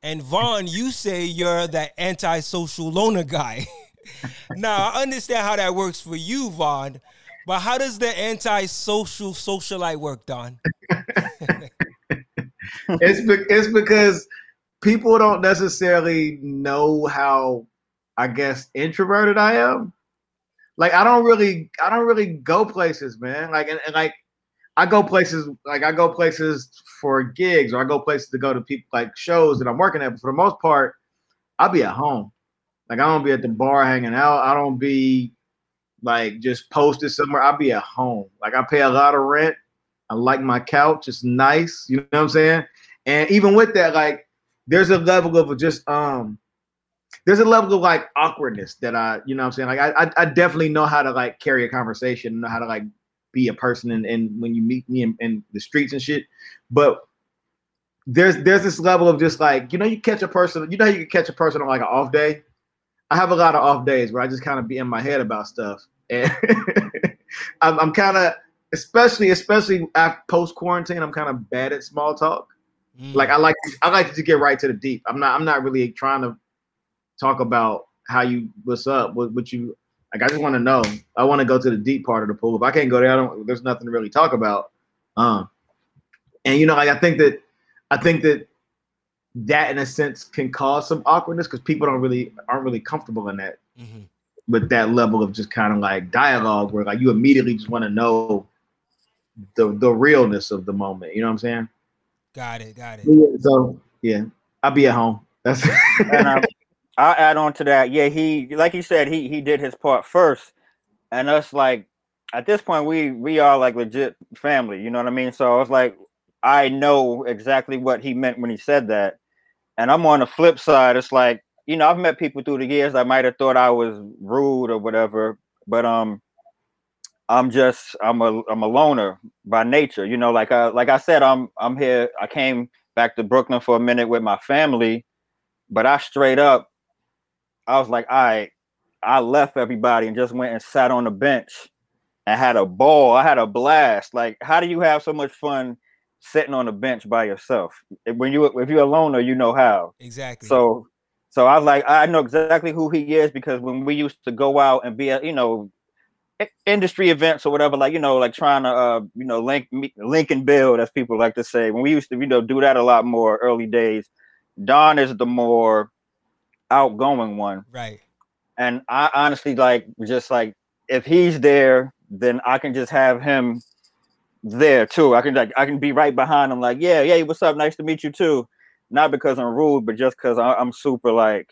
and Von, you say you're the antisocial loner guy. [laughs] now I understand how that works for you, Von, but how does the anti-social socialite work, Don? [laughs] it's be- it's because people don't necessarily know how I guess introverted I am. Like I don't really I don't really go places, man. Like and, and like I go places like I go places for gigs or I go places to go to people like shows that I'm working at. But for the most part, I'll be at home. Like I don't be at the bar hanging out. I don't be like just posted somewhere. I'll be at home. Like I pay a lot of rent. I like my couch. It's nice. You know what I'm saying? And even with that, like there's a level of just um there's a level of like awkwardness that I, you know what I'm saying? Like I, I, definitely know how to like carry a conversation, and know how to like be a person and, and when you meet me in, in the streets and shit. But there's there's this level of just like, you know, you catch a person, you know you can catch a person on like an off day. I have a lot of off days where I just kind of be in my head about stuff. And [laughs] I'm, I'm kind of, especially especially after post quarantine, I'm kind of bad at small talk. Mm. Like I like I like to get right to the deep. I'm not I'm not really trying to talk about how you what's up, what, what you like. I just want to know. I want to go to the deep part of the pool. If I can't go there, I don't. There's nothing to really talk about. Um, and you know, like I think that I think that that in a sense can cause some awkwardness because people don't really aren't really comfortable in that. Mm-hmm with that level of just kind of like dialogue where like you immediately just want to know the the realness of the moment. You know what I'm saying? Got it. Got it. So yeah, I'll be at home. That's and um, I'll add on to that. Yeah, he like you said, he he did his part first, and us like at this point we we are like legit family. You know what I mean? So I was like I know exactly what he meant when he said that, and I'm on the flip side. It's like you know, I've met people through the years I might have thought I was rude or whatever, but um I'm just I'm a I'm a loner by nature. You know, like I like I said, I'm I'm here. I came back to Brooklyn for a minute with my family, but I straight up, I was like, all right, I left everybody and just went and sat on the bench and had a ball. I had a blast. Like, how do you have so much fun sitting on the bench by yourself? When you if you're alone or you know how. Exactly. So so I was like, I know exactly who he is because when we used to go out and be at, you know, industry events or whatever, like, you know, like trying to, uh, you know, link, link and build, as people like to say, when we used to, you know, do that a lot more early days, Don is the more outgoing one. Right. And I honestly like, just like, if he's there, then I can just have him there too. I can like, I can be right behind him, like, yeah, yeah, what's up? Nice to meet you too not because I'm rude, but just because I'm super like,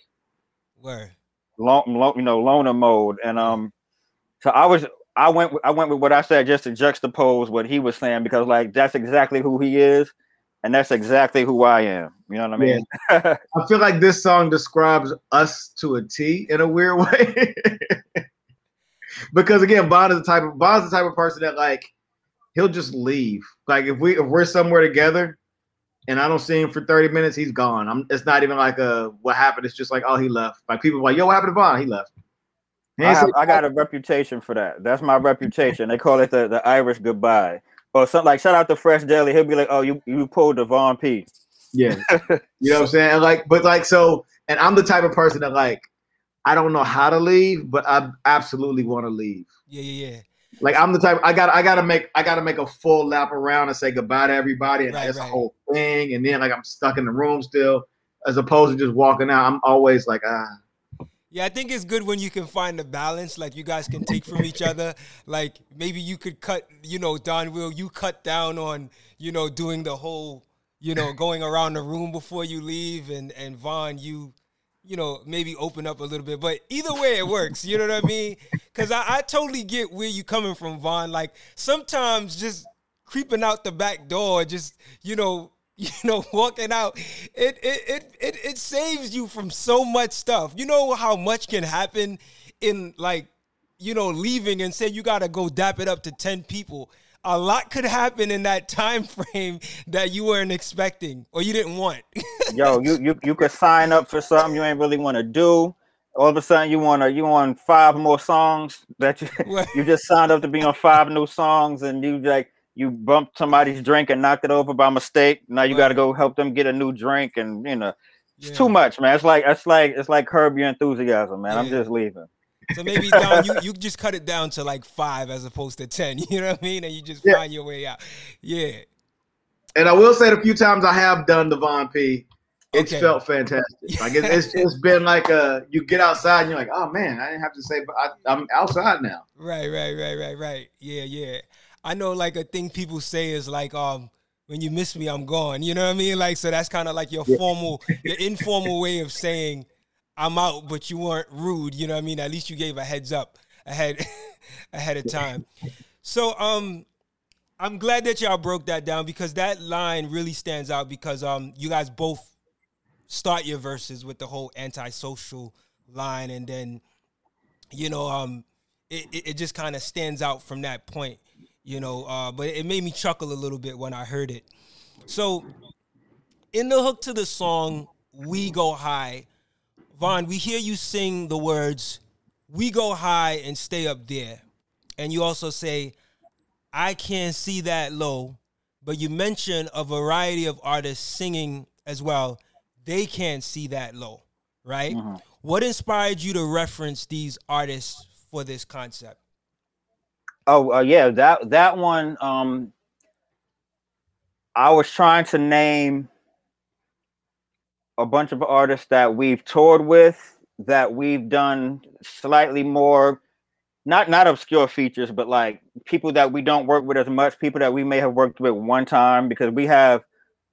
where, long, long, you know, loner mode, and um, so I was, I went, I went with what I said just to juxtapose what he was saying because like that's exactly who he is, and that's exactly who I am. You know what I mean? Yeah. I feel like this song describes us to a T in a weird [laughs] way. because again, Von is the type of Von's the type of person that like he'll just leave. Like if we if we're somewhere together and I don't see him for 30 minutes, he's gone. I'm, it's not even like a what happened. It's just like, oh, he left. Like people like, yo, what happened to Von? He left. I, have, I, got a reputation for that. That's my reputation. They call it the, the Irish goodbye. Or something like shout out to Fresh Daily. He'll be like, Oh, you you pulled the Von P. Yeah. [laughs] you know what I'm saying? And like, but like so, and I'm the type of person that like I don't know how to leave, but I absolutely want to leave. Yeah, yeah, yeah. Like I'm the type I got I gotta make I gotta make a full lap around and say goodbye to everybody and right, that's right. a whole thing. And then like I'm stuck in the room still, as opposed to just walking out. I'm always like, ah. Yeah, I think it's good when you can find a balance. Like you guys can take from each [laughs] other. Like maybe you could cut, you know, Don will you cut down on, you know, doing the whole, you know, going around the room before you leave, and and Von, you, you know, maybe open up a little bit. But either way, it works. You know what I mean? Because I, I totally get where you coming from, Von. Like sometimes just creeping out the back door, just you know, [laughs] you know, walking out, it it it it, it saves you from so much stuff. You know how much can happen in like, you know, leaving and say you gotta go dap it up to 10 people. A lot could happen in that [laughs] time frame that you weren't expecting or you didn't want. [laughs] Yo, you you you could sign up for something you ain't really want to do. All of a sudden, you want to you on five more songs that you you just signed up to be on five new songs, and you like you bumped somebody's drink and knocked it over by mistake. Now you right. got to go help them get a new drink, and you know, it's yeah. too much, man. It's like it's like it's like curb your enthusiasm, man. Yeah. I'm just leaving. So maybe down, you [laughs] you just cut it down to like five as opposed to ten. [laughs] You know what I mean? And you just yeah. find your way out. Yeah. And I will say the few times I have done the Von P, it's okay. felt fantastic. Like it, it's it's [laughs] been like a you get outside and you're like, oh man, I didn't have to say, but I, I'm outside now. Right, right, right, right, right. Yeah, yeah. I know like a thing people say is like um when you miss me I'm gone. You know what I mean? Like so that's kind of like your yeah. formal your [laughs] informal way of saying I'm out but you weren't rude, you know what I mean? At least you gave a heads up ahead [laughs] ahead of time. So um I'm glad that y'all broke that down because that line really stands out because um you guys both start your verses with the whole antisocial line and then you know um it, it just kind of stands out from that point you know. Uh, but it made me chuckle a little bit when I heard it. So, in the hook to the song "We Go High," Von, we hear you sing the words "We go high and stay up there," and you also say, "I can't see that low." But you mention a variety of artists singing as well. They can't see that low, right? Mm-hmm. What inspired you to reference these artists for this concept? Oh uh, yeah, that that one. Um, I was trying to name a bunch of artists that we've toured with, that we've done slightly more, not not obscure features, but like people that we don't work with as much, people that we may have worked with one time, because we have.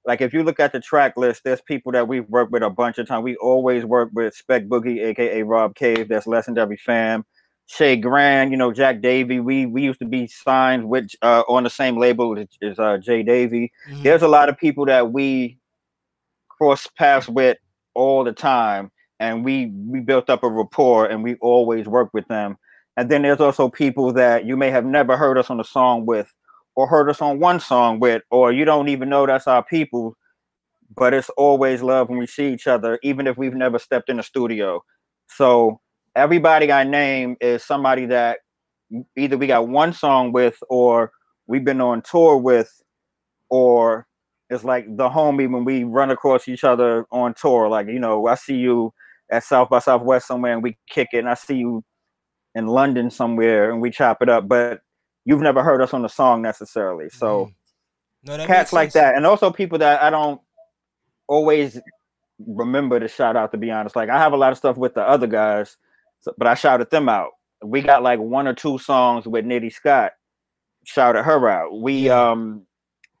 Like if you look at the track list, there's people that we've worked with a bunch of times. We always work with Spec Boogie, aka Rob Cave. That's Legendary Fam. Che Grand, you know, Jack Davey. We we used to be signed with uh, on the same label as, uh, Jay Davy. Mm-hmm. There's a lot of people that we cross paths with all the time, and we we built up a rapport, and we always work with them. And then there's also people that you may have never heard us on a song with, or heard us on one song with, or you don't even know that's our people. But it's always love when we see each other, even if we've never stepped in a studio. So everybody I name is somebody that either we got one song with or we've been on tour with or it's like the homie when we run across each other on tour. Like you know i see you at south by southwest somewhere and we kick it and i see you in london somewhere and we chop it up but you've never heard us on the song necessarily. So mm. no, cats like that and also people that i don't always remember to shout out to be honest. Like i have a lot of stuff with the other guys so, but I shouted them out. We got like one or two songs with Nitty Scott. Shouted her out. We um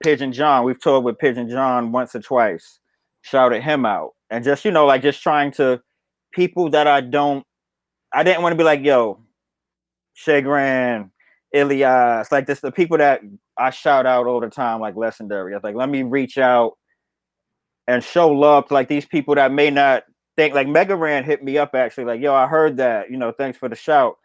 Pigeon John, we've toured with Pigeon John once or twice. Shouted him out. And just, you know, like just trying to people that I don't I didn't want to be like, yo, Che Grand, Ilias, like this, the people that I shout out all the time, like legendary. I was like, let me reach out and show love to like these people that may not think like Mega Ran hit me up actually, like, yo, I heard that, you know, thanks for the shout.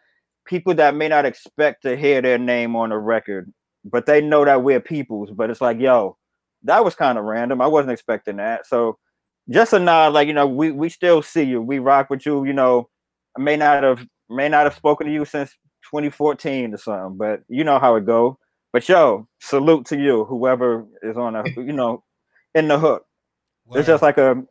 People that may not expect to hear their name on a record, but they know that we're peoples, but it's like, yo, that was kind of random. I wasn't expecting that. So just a nod, like, you know, we we still see you. We rock with you, you know. I may not have may not have spoken to you since 2014 or something, but you know how it go. But yo, salute to you, whoever is on a you know in the hook. It's just like a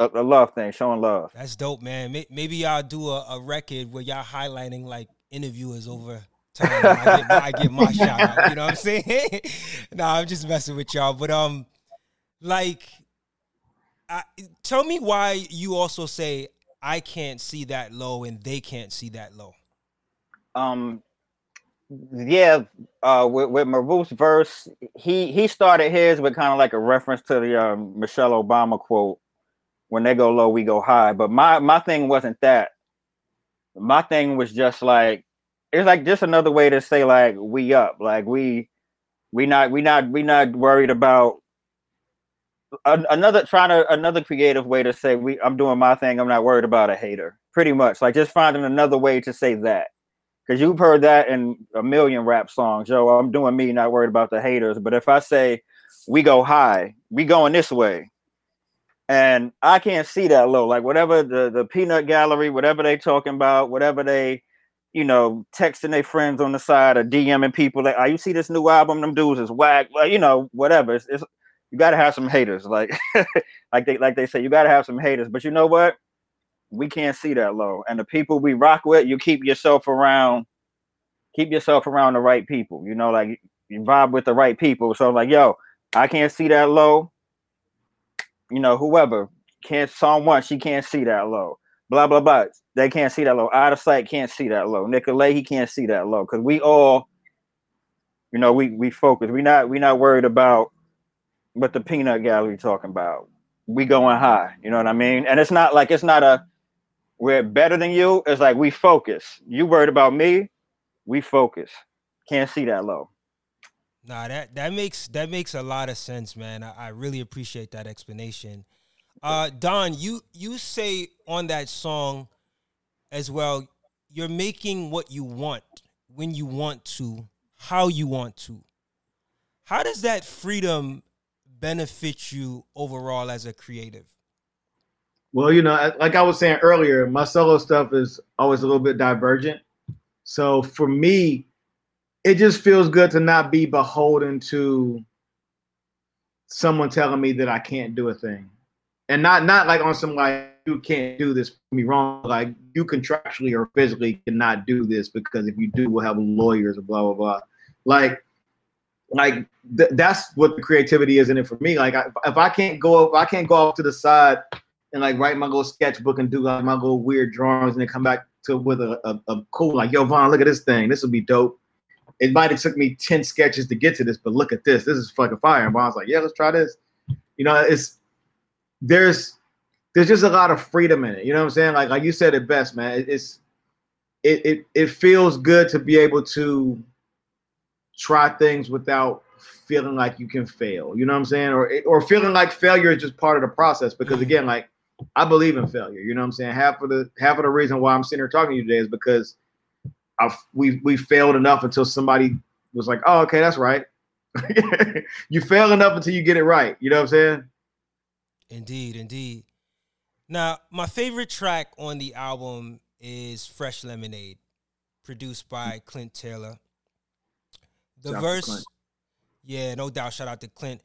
a, a, love thing, showing love. That's dope, man. Maybe y'all do a, a record where y'all highlighting like interviewers over time. I get, my, I get my shout out. You know what I'm saying? [laughs] no, I'm just messing with y'all. But um, like, I, tell me why you also say I can't see that low and they can't see that low? Um, yeah, uh, with, with Maruf's verse, he he started his with kind of like a reference to the um, Michelle Obama quote, "When they go low, we go high." But my my thing wasn't that. My thing was just like it's like just another way to say like we up, like we we not we not we not worried about another trying to another creative way to say we I'm doing my thing. I'm not worried about a hater. Pretty much like just finding another way to say that because you've heard that in a million rap songs. Yo, I'm doing me, not worried about the haters. But if I say we go high, we going this way, and I can't see that low. Like whatever the the peanut gallery, whatever they talking about, whatever they you know, texting their friends on the side or DMing people like, "Oh, you see this new album? Them dudes is whack." Like, you know, whatever. It's, it's you got to have some haters, [laughs] like like they like they say, you got to have some haters. But you know what? We can't see that low, and the people we rock with, you keep yourself around, keep yourself around the right people. You know, like you vibe with the right people. So like, yo, I can't see that low. You know, whoever can't song one, she can't see that low. Blah blah blah. They can't see that low. Oddisee can't see that low. Nicolay, he can't see that low because we all, you know, we we focus. We not we not worried about what the peanut gallery talking about. We going high. You know what I mean? And it's not like it's not a we're better than you. It's like we focus. You worried about me? We focus. Can't see that low. Nah, that that makes that makes a lot of sense, man. I, I really appreciate that explanation. Uh, Don, you you say on that song as well, you're making what you want when you want to, how you want to. How does that freedom benefit you overall as a creative? Well, you know, like I was saying earlier, my solo stuff is always a little bit divergent. So for me, it just feels good to not be beholden to someone telling me that I can't do a thing. And not not like on some like you can't do this me wrong. Like you contractually or physically cannot do this because if you do, we'll have lawyers or blah blah blah. Like, like th- that's what the creativity is in it for me. Like I, if I can't go up, I can't go off to the side and like write my little sketchbook and do like my little weird drawings and then come back to with a, a, a cool like yo Von, look at this thing. This will be dope. It might have took me ten sketches to get to this, but look at this. This is fucking fire. And I was like, yeah, let's try this. You know, it's there's there's just a lot of freedom in it. You know what I'm saying? Like like you said it best, man. It, it's it it it feels good to be able to try things without feeling like you can fail. You know what I'm saying? Or or feeling like failure is just part of the process. Because again, like I believe in failure. You know what I'm saying? Half of the half of the reason why I'm sitting here talking to you today is because I've we we failed enough until somebody was like, oh, okay, that's right. [laughs] you fail enough until you get it right. You know what I'm saying? Indeed, indeed. Now, my favorite track on the album is Fresh Lemonade, produced by Clint Taylor. The shout verse, yeah, no doubt. Shout out to Clint.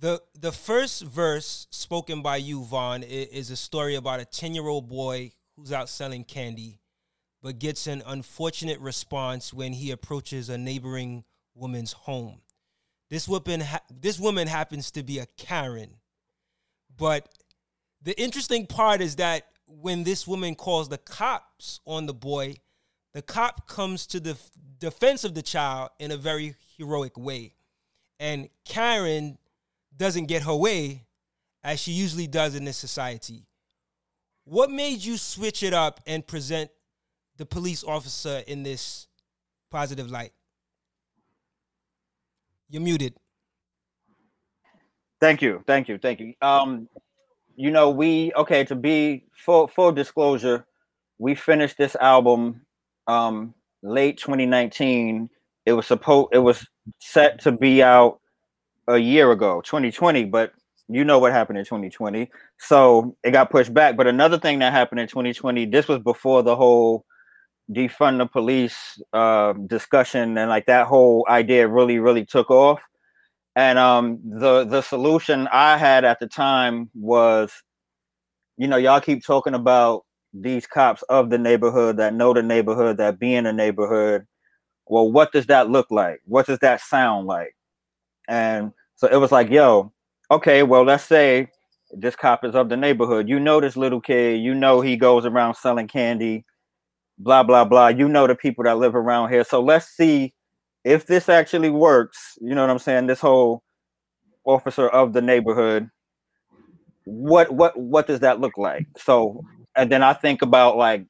the The first verse spoken by you, Von, is a story about a ten year old boy who's out selling candy, but gets an unfortunate response when he approaches a neighboring woman's home. This woman, ha- this woman happens to be a Karen but the interesting part is that when this woman calls the cops on the boy, the cop comes to the defense of the child in a very heroic way. And Karen doesn't get her way as she usually does in this society. What made you switch it up and present the police officer in this positive light? You're muted. Thank you, thank you, thank you. Um, you know, we okay to be full full disclosure, we finished this album um late 2019. It was supposed it was set to be out a year ago, 2020, but you know what happened in 2020. So it got pushed back. But another thing that happened in 2020, this was before the whole defund the police uh, discussion and like that whole idea really, really took off. And um, the the solution I had at the time was, you know, y'all keep talking about these cops of the neighborhood that know the neighborhood that be in the neighborhood. Well, what does that look like? What does that sound like? And so it was like, yo, okay, well, let's say this cop is of the neighborhood. You know this little kid. You know he goes around selling candy, blah blah blah. You know the people that live around here. So let's see if this actually works. You know what I'm saying? This whole officer of the neighborhood. What what what does that look like? So and then I think about like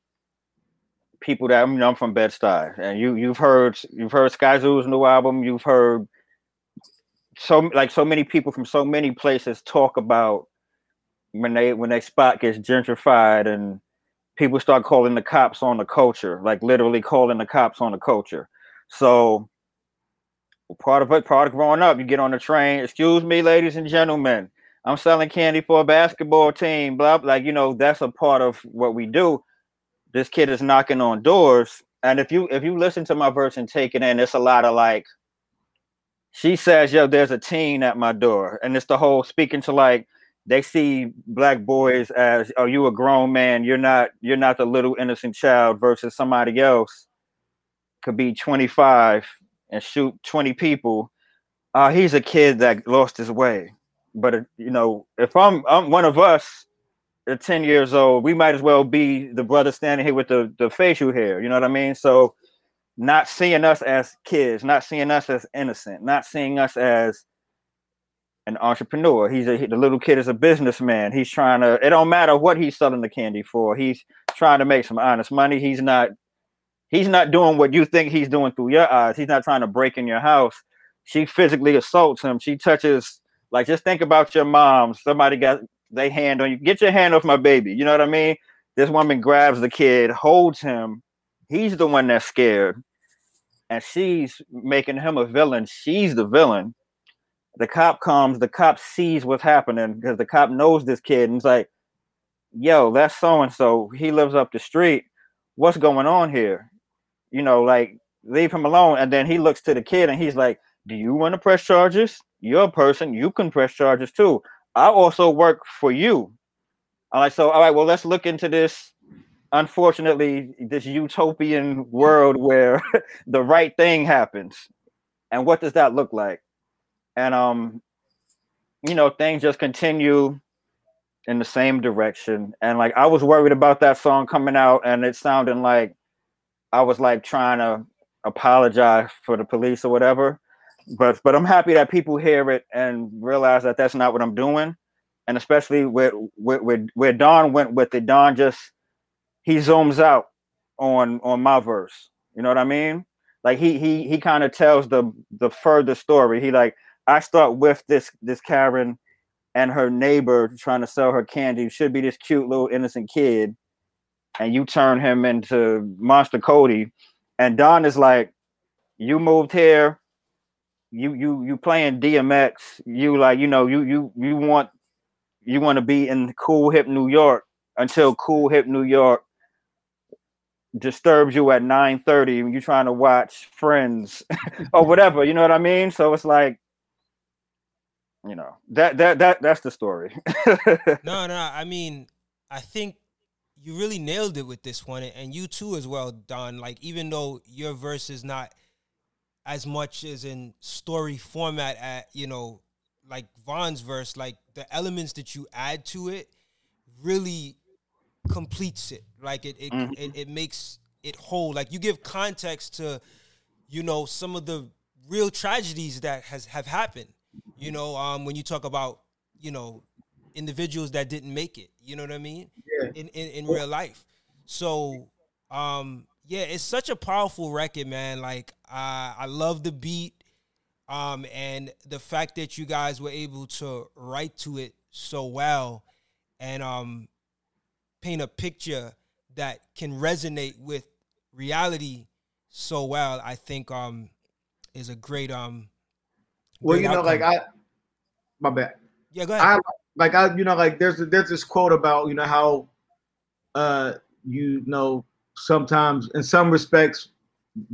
people that you know I'm from Bed Stuy, and you you've heard you've heard Sky Skyzoo's new album. You've heard so like so many people from so many places talk about when they when they spot gets gentrified and people start calling the cops on the culture, like literally calling the cops on the culture. So part of it, part of growing up, you get on the train. Excuse me, ladies and gentlemen, I'm selling candy for a basketball team. Blah, blah like you know that's a part of what we do. This kid is knocking on doors, and if you if you listen to my verse and take it in, it's a lot of like. She says, "Yo, there's a teen at my door," and it's the whole speaking to like they see black boys as oh you a grown man. You're not you're not the little innocent child versus somebody else could be 25 and shoot 20 people. Uh he's a kid that lost his way. But uh, you know if i'm i'm one of us at 10 years old we might as well be the brother standing here with the the facial hair you know what i mean? So not seeing us as kids not seeing us as innocent not seeing us as an entrepreneur. He's a he, the little kid is a businessman. He's trying to. It don't matter what he's selling the candy for. He's trying to make some honest money. He's not. He's not doing what you think he's doing through your eyes. He's not trying to break in your house. She physically assaults him. She touches. Like just think about your mom. Somebody got they hand on you. Get your hand off my baby. You know what I mean? This woman grabs the kid, holds him. He's the one that's scared, and she's making him a villain. She's the villain the cop comes, the cop sees what's happening because the cop knows this kid and it's like, yo, that's so and so. He lives up the street. What's going on here? You know, like leave him alone. And then he looks to the kid and he's like, Do you want to press charges? You're a person, you can press charges too. I also work for you. I'm like, so all right, well, let's look into this. Unfortunately, this utopian world where [laughs] the right thing happens. And what does that look like? And um you know things just continue in the same direction. And like i was worried about that song coming out and it sounded like i was like trying to apologize for the police or whatever. But but i'm happy that people hear it and realize that that's not what i'm doing. And especially with with, with where don went with it don just he zooms out on on my verse. You know what i mean? Like he he he kind of tells the the further story. He like I start with this this Karen and her neighbor trying to sell her candy. Should be this cute little innocent kid, and you turn him into Monster Kody, And Don is like, you moved here, you you you playing DMX. You like you know you you you want you want to be in cool hip New York until cool hip New York disturbs you at 9 30 when you're trying to watch friends [laughs] or whatever. You know what i mean? So it's like you know that that that that's the story. [laughs] no, no, I mean, I think you really nailed it with this one, and you too as well, Don. Like even though your verse is not as much as in story format at you know like Von's verse, like the elements that you add to it really completes it. Like it it, mm-hmm. it, it makes it whole. Like you give context to you know some of the real tragedies that has have happened you know, um, when you talk about, you know, individuals that didn't make it, you know what I mean? Yeah. In in, in real life. So, um, yeah, it's such a powerful record, man. Like, uh, I love the beat, um, and the fact that you guys were able to write to it so well, and um, paint a picture that can resonate with reality so well. I think um, is a great um well, you know, outcome. like I, my bad. Yeah, go ahead. I, like I, you know, like there's there's this quote about you know how, uh, you know, sometimes in some respects,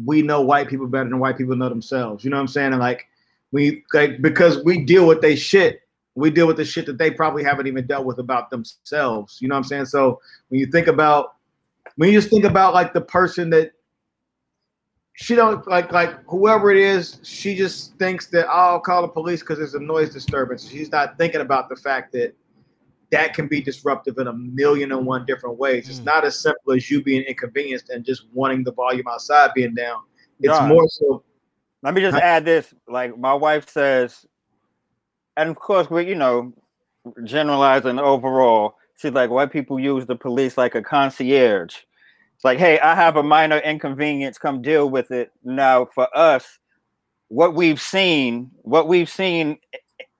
we know white people better than white people know themselves. You know what I'm saying? And like we like because we deal with they shit, we deal with the shit that they probably haven't even dealt with about themselves. You know what I'm saying? So when you think about when you just think about like the person that she don't like like whoever it is. She just thinks that oh, I'll call the police because there's a noise disturbance. She's not thinking about the fact that that can be disruptive in a million and one different ways. It's Mm. not as simple as you being inconvenienced and just wanting the volume outside being down. It's more so. Let me just Huh? add this. Like my wife says, and of course we're you know generalizing overall. She's like, white people use the police like a concierge. Like, hey, I have a minor inconvenience. Come deal with it. Now, for us, what we've seen, what we've seen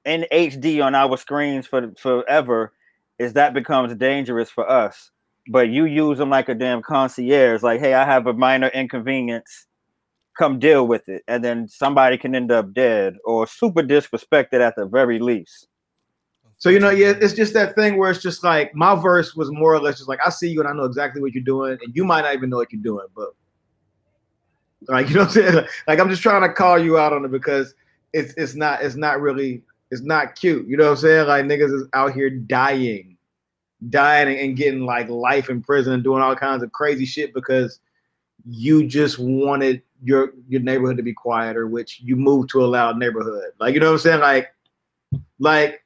in HD on our screens for forever, is that becomes dangerous for us. But you use them like a damn concierge. Like, hey, I have a minor inconvenience come deal with it and then somebody can end up dead or super disrespected at the very least So you know, yeah, it's just that thing where it's just like my verse was more or less just like I see you and I know exactly what you're doing, and you might not even know what you're doing, but like [laughs] you know what I'm saying? Like I'm just trying to call you out on it because it's it's not it's not really it's not cute. You know what I'm saying? Like niggas is out here dying, dying and, and getting like life in prison and doing all kinds of crazy shit because you just wanted your your neighborhood to be quieter, which you moved to a loud neighborhood. Like you know what I'm saying? Like like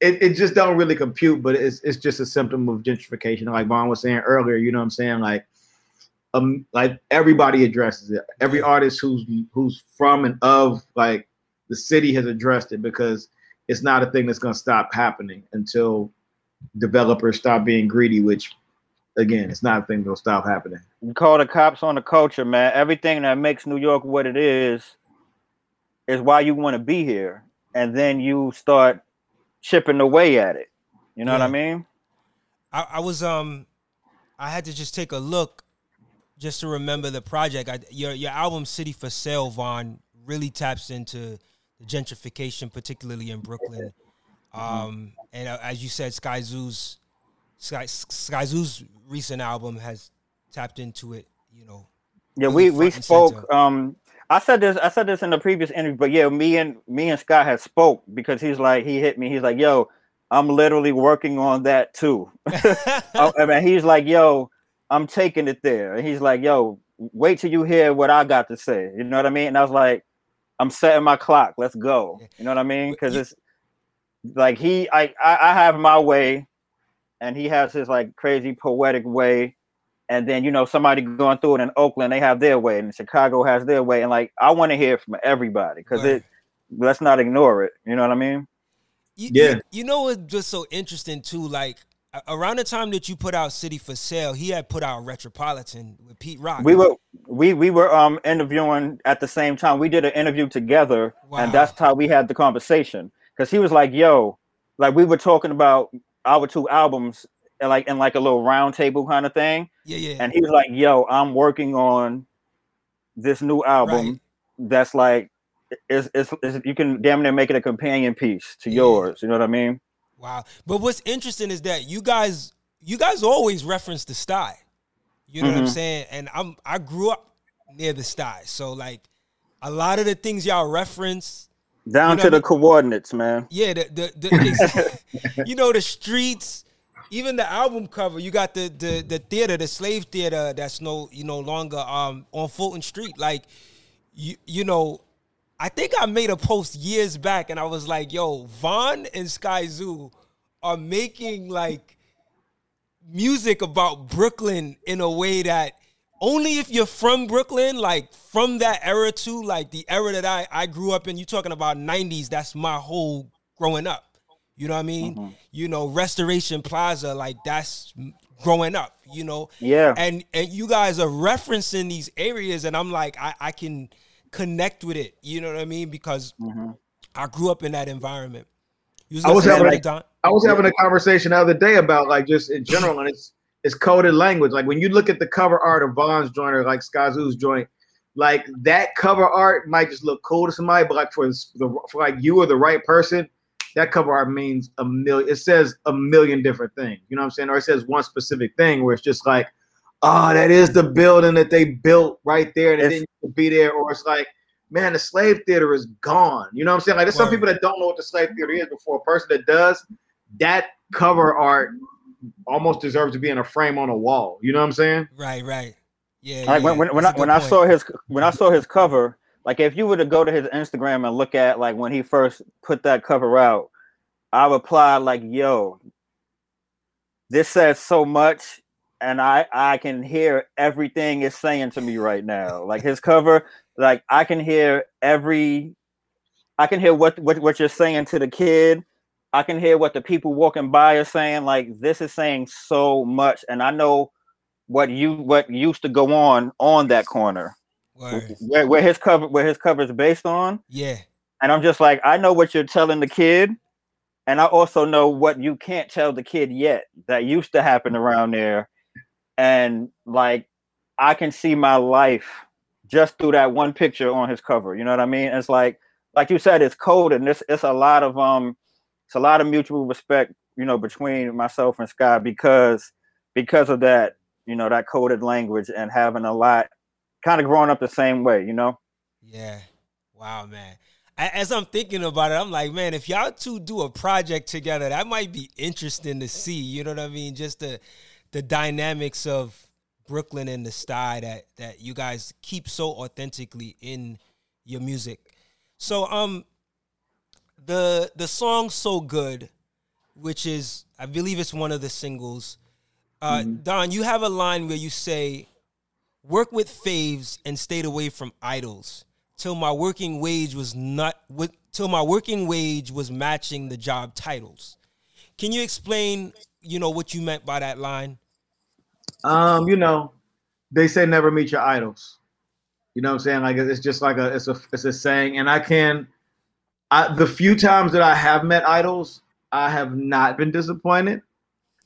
it, it just don't really compute, but it's it's just a symptom of gentrification. Like Von was saying earlier, you know what I'm saying? Like um like everybody addresses it. Every artist who's who's from and of like the city has addressed it because it's not a thing that's gonna stop happening until developers stop being greedy, which again, it's not a thing that'll stop happening. you call the cops on the culture man everything that makes new york what it is is why you want to be here and then you start chipping away at it you know what i mean I, I was um I had to just take a look just to remember the project. I, your your album City for Sale, Von, really taps into the gentrification, particularly in Brooklyn. Um, and uh, as you said, Sky Zoo's Sky, Sky Zoo's recent album has tapped into it. You know, yeah really we we spoke um i said this i said this in the previous interview but yeah me and me and scott had spoke because he's like he hit me he's like yo i'm literally working on that too [laughs] Oh, I mean, he's like, yo, I'm taking it there. And he's like, yo, wait till you hear what I got to say. You know what I mean? And I was like, I'm setting my clock. Let's go. You know what I mean? Because it's like he, I, I, I have my way, and he has his like crazy poetic way. And then you know somebody going through it in Oakland, they have their way, and Chicago has their way. And like, I want to hear from everybody because Right. it. Let's not ignore it. You know what I mean? You, Yeah. You, you know what's just so interesting too? Like around the time that you put out City for Sale, he had put out Retropolitan with Pete Rock. we were we we were um interviewing at the same time. We did an interview together, Wow. and that's how we had the conversation. Because he was like, "Yo," like we were talking about our two albums, and like in like a little round table kind of thing. Yeah, yeah. And he was like, "Yo, I'm working on this new album Right. that's like." Is, is, is you can damn near make it a companion piece to Yeah. yours. You know what I mean? Wow. But what's interesting is that you guys you guys always reference the Stuy. You know what I'm Mhm. saying? And I'm I grew up near the Stuy. So like a lot of the things y'all reference, Down You know to I the coordinates, man. yeah, the the, the [laughs] [laughs] you know the streets, even the album cover, you got the the the theater, the slave theater that's no you no longer um on Fulton Street. Like you you know, I think I made a post years back and I was like, yo, Von and Sky Zoo are making like music about Brooklyn in a way that only if you're from Brooklyn, like from that era too, like the era that I, I grew up in, you talking about 90s, that's my whole growing up. You know what I mean? You know, Restoration Plaza, like that's growing up, you know? Yeah. And and you guys are referencing these areas, and I'm like, I, I can connect with it. You know what I mean? Because Mhm. I grew up in that environment. You was I was having a- something, Don? I was having a conversation the other day about like just in general, and it's it's coded language. Like when you look at the cover art of Von's joint or like Sky Zoo's joint, like that cover art might just look cool to somebody, but like for the for like you or the right person, that cover art means a million. It says a million different things. You know what I'm saying? Or it says one specific thing where it's just like, oh, that is the building that they built right there, and it It's- didn't be there. Or it's like, man, the slave theater is gone. You know what I'm saying? Like there's some people that don't know what the slave theater is, but for a person that does, that cover art almost deserves to be in a frame on a wall. You know what I'm saying? Right, right. Yeah. like when yeah, when, when that's I a when good I saw his when I saw his cover, like if you were to go to his Instagram and look at like when he first put that cover out, I replied like, "Yo, this says so much and I I can hear everything it's saying to me right now. Like his cover, like I can hear every I can hear what what, what you're saying to the kid. I can hear what the people walking by are saying. Like this is saying so much, and I know what you what used to go on on that corner, where, where his cover where his cover is based on. Yeah, and I'm just like I know what you're telling the kid, and I also know what you can't tell the kid yet that used to happen around there, and like I can see my life just through that one picture on his cover. You know what I mean? It's like like you said, it's code and it's it's a lot of um it's a lot of mutual respect, you know, between myself and Sky because because of that, you know, that coded language and having a lot kind of growing up the same way, you know? Yeah. Wow, man. As I'm thinking about it, I'm like, man, if y'all two do a project together, that might be interesting to see. You know what I mean? Just the the dynamics of Brooklyn and the style that that you guys keep so authentically in your music. So um the the song "So Good," which is I believe it's one of the singles. Uh, mm-hmm. Don, you have a line where you say, "Work with faves and stayed away from idols till my working wage was not with, till my working wage was matching the job titles." Can you explain, you know, what you meant by that line? Um, you know, they say never meet your idols. You know what I'm saying? Like it's just like a it's a it's a saying, and I can. I, the few times that I have met idols, I have not been disappointed,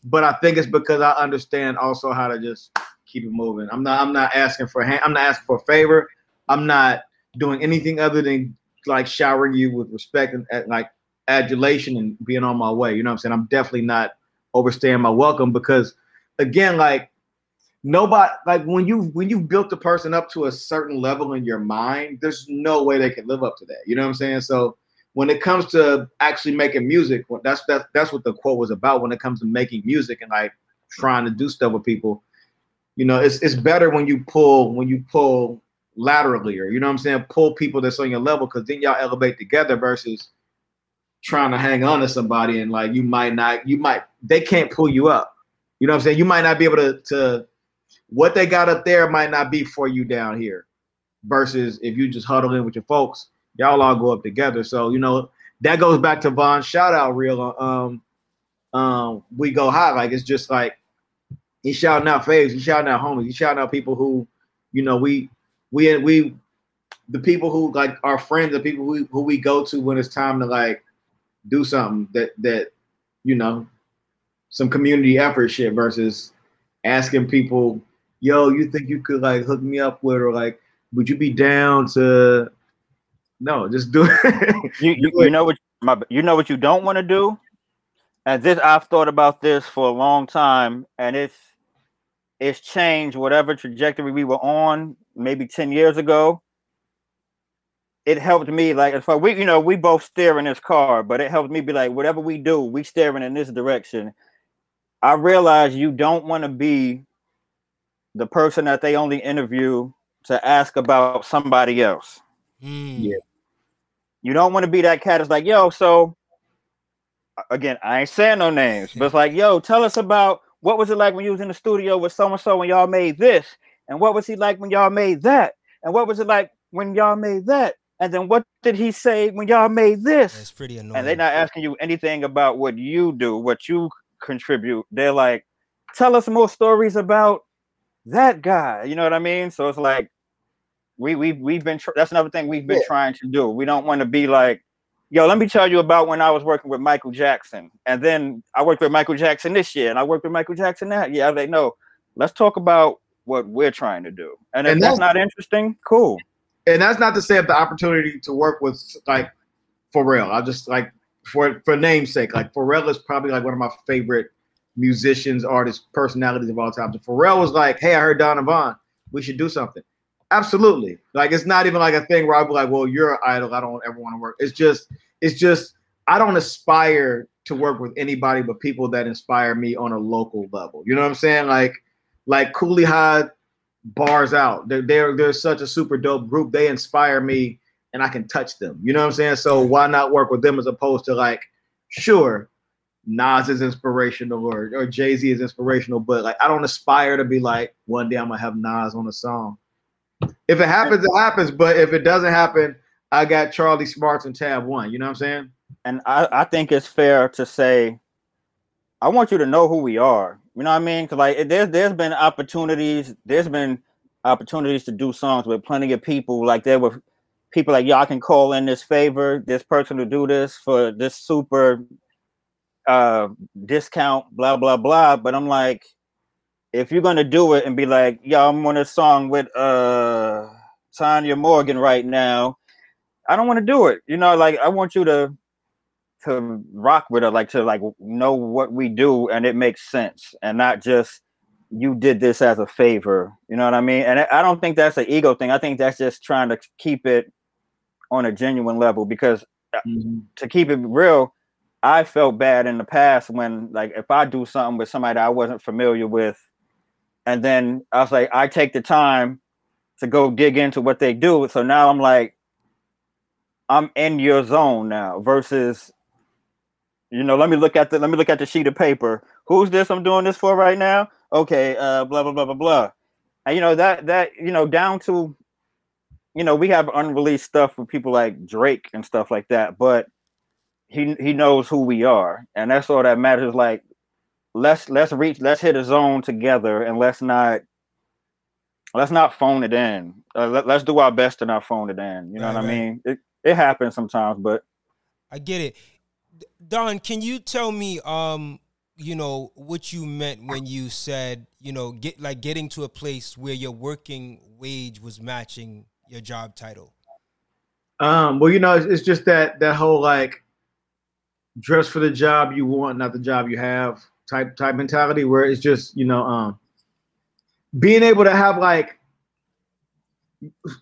but I think it's because I understand also how to just keep it moving. I'm not I'm not asking for hand, I'm not asking for a favor. I'm not doing anything other than like showering you with respect and like adulation and being on my way. You know what I'm saying? I'm definitely not overstaying my welcome because again, like nobody like when you when you've built a person up to a certain level in your mind there's no way they can live up to that you know what i'm saying so when it comes to actually making music that's that's that's what the quote was about when it comes to making music and like trying to do stuff with people you know it's it's better when you pull when you pull laterally or you know what i'm saying pull people that's on your level because then y'all elevate together versus trying to hang on to somebody and like you might not you might they can't pull you up you know what i'm saying you might not be able to to what they got up there might not be for you down here. Versus if you just huddle in with your folks, y'all all go up together. So you know that goes back to Von's shout out reel. Um, um, we go high. Like it's just like he's shouting out faves, he's shouting out homies, he's shouting out people who, you know, we we we the people who like our friends, the people who, who we go to when it's time to like do something that that you know some community effort shit versus asking people yo, you think you could like hook me up with, or like, would you be down to? No, just do it. [laughs] you, you, you know what my you know what you don't want to do, and this I've thought about this for a long time, and it's it's changed whatever trajectory we were on maybe 10 years ago it helped me like if I, we you know we both steer in this car but it helped me be like whatever we do we steering in this direction i realize you don't want to be the person that they only interview to ask about somebody else. Mm. Yeah. You don't want to be that cat that's like, yo, so again, I ain't saying no names, but it's like, yo, tell us about what was it like when you was in the studio with so and so when y'all made this? And what was he like when y'all made that? And what was it like when y'all made that? And then what did he say when y'all made this? It's pretty annoying. And they're not asking you anything about what you do, what you contribute. They're like, tell us more stories about that guy. You know what I mean? So it's like we we we've been tr- that's another thing we've been yeah. trying to do. We don't want to be like, yo, let me tell you about when I was working with Michael Jackson, and then I worked with Michael Jackson this year, and I worked with Michael Jackson that year. I was like, no, let's talk about what we're trying to do. And if and that's, that's not interesting, cool. And that's not to say if the opportunity to work with like Pharrell. I just like for for namesake, like Pharrell is probably like one of my favorite musicians, artists, personalities of all time. So Pharrell was like, "Hey, I heard Donovan. We should do something." Absolutely. Like it's not even like a thing where I'd be like, "Well, you're an idol. I don't ever want to work." It's just, it's just, I don't aspire to work with anybody but people that inspire me on a local level. You know what I'm saying? Like, like Cooley High bars out. They're they're they're such a super dope group. They inspire me, and I can touch them. You know what I'm saying? So why not work with them as opposed to like, sure, Nas is inspirational or or Jay Z is inspirational, but like I don't aspire to be like one day I'm gonna have Nas on a song. If it happens, it happens. But if it doesn't happen, I got Charlie Smarts and Tab One. You know what I'm saying? And I, I think it's fair to say, I want you to know who we are. You know what I mean? Because like there's there's been opportunities. There's been opportunities to do songs with plenty of people. Like there were people like y'all can call in this favor, this person to do this for this super uh discount, blah blah blah. But I'm like, if you're gonna do it and be like, yo, I'm on a song with uh Tanya Morgan right now, I don't want to do it. You know, like I want you to to rock with her, like to like know what we do and it makes sense and not just you did this as a favor. You know what I mean? And I don't think that's an ego thing. I think that's just trying to keep it on a genuine level because uh, mm-hmm. to keep it real, I felt bad in the past when like if I do something with somebody I wasn't familiar with, and then I was like, I take the time to go dig into what they do. So now I'm like, I'm in your zone now versus you know, let me look at the let me look at the sheet of paper. Who's this I'm doing this for right now? Okay, uh blah blah blah blah blah. And you know that that you know down to you know, we have unreleased stuff for people like Drake and stuff like that, but he he knows who we are, and that's all that matters. Like, let's let's reach, let's hit a zone together, and let's not let's not phone it in. Uh, let, us do our best to not phone it in. You know right, what I mean? It it happens sometimes, but I get it. Don, can you tell me, um, you know, what you meant when you said, you know, get like getting to a place where your working wage was matching your job title? Um, well, you know, it's, it's just that that whole like dress for the job you want, not the job you have type type mentality, where it's just you know, um, being able to have like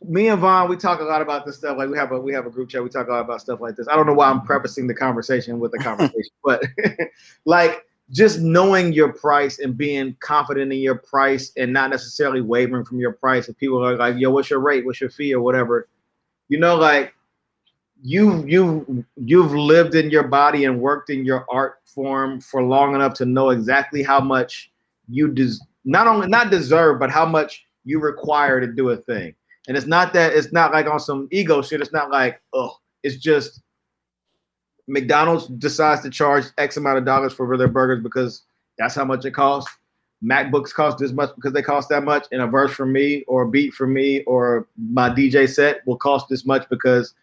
me and Von, we talk a lot about this stuff. Like we have a we have a group chat. We talk a lot about stuff like this. I don't know why I'm prefacing the conversation with the [laughs] conversation, but [laughs] like just knowing your price and being confident in your price and not necessarily wavering from your price. If people are like, "Yo, what's your rate? What's your fee?" or whatever, you know, like you you you've lived in your body and worked in your art form for long enough to know exactly how much you des- not only not deserve, but how much you require to do a thing. And it's not that it's not like on some ego shit. It's not like, oh, it's just McDonald's decides to charge X amount of dollars for their burgers because that's how much it costs. MacBooks cost this much because they cost that much, and a verse from me or a beat from me or my DJ set will cost this much because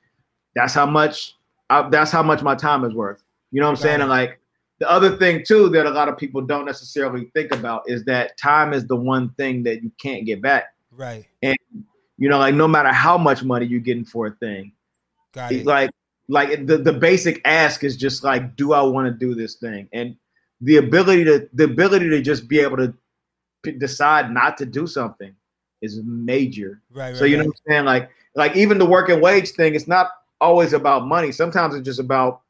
that's how much I, that's how much my time is worth. You know what I'm saying? And like the other thing too that a lot of people don't necessarily think about is that time is the one thing that you can't get back. Right. And you know, like no matter how much money you're getting for a thing, Got it. like like the, the basic ask is just like, do I want to do this thing? And the ability to the ability to just be able to p- decide not to do something is major. Right. right so you know right. what I'm saying? Like like even the working wage thing, it's not always about money. Sometimes it's just about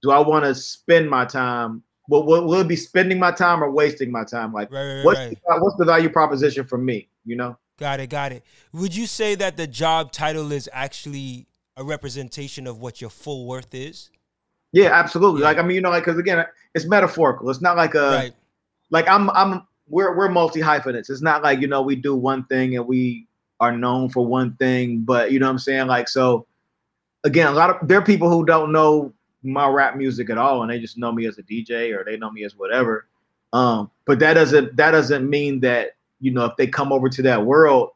do I want to spend my time? Will, will, will it be spending my time or wasting my time? Like right, right, what's, right. The, what's the value proposition for me? You know? Got it, got it. Would you say that the job title is actually a representation of what your full worth is? Yeah, absolutely. Yeah. Like I mean, you know, like because again, it's metaphorical. It's not like a right. like I'm I'm we're we're multi hyphenates. It's not like you know we do one thing and we are known for one thing, but you know what I'm saying. Like so, again, a lot of there are people who don't know my rap music at all, and they just know me as a DJ or they know me as whatever. Um, but that doesn't that doesn't mean that you know if they come over to that world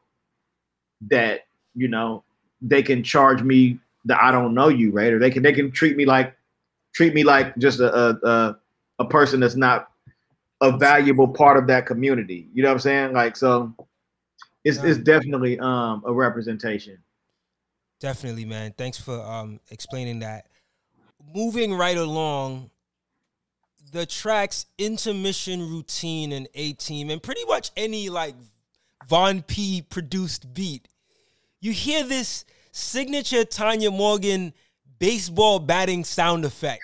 that you know they can charge me that I don't know you, right? Or they can they can treat me like treat me like just a a, a person that's not a valuable part of that community. You know what I'm saying? Like so it's it's definitely um a representation. Definitely, man. Thanks for um explaining that. Moving right along, the tracks intermission routine and A team, and pretty much any like Von Pea produced beat, you hear this signature Tanya Morgan baseball batting sound effect.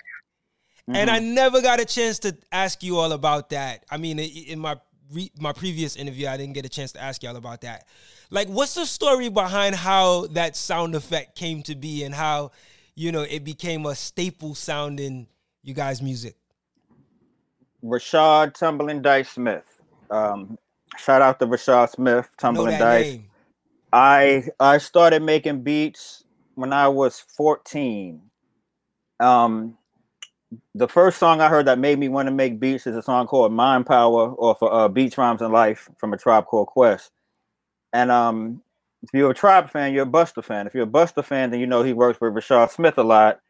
And I mm-hmm. never got a chance to ask you all about that. I mean, in my re- my previous interview, I didn't get a chance to ask y'all about that. Like, what's the story behind how that sound effect came to be and how, you know, it became a staple sound in you guys' music? Rashad Tumbling Dice Smith. Um, shout out to Rashad Smith, Tumbling Dice. Name. I I started making beats when I was 14. Um, the first song I heard that made me want to make beats is a song called Mind Power or for uh, Beats, Rhymes, and Life from a tribe called Quest. And um, if you're a tribe fan, you're a Busta fan. If you're a Busta fan, then you know he works with Rashad Smith a lot.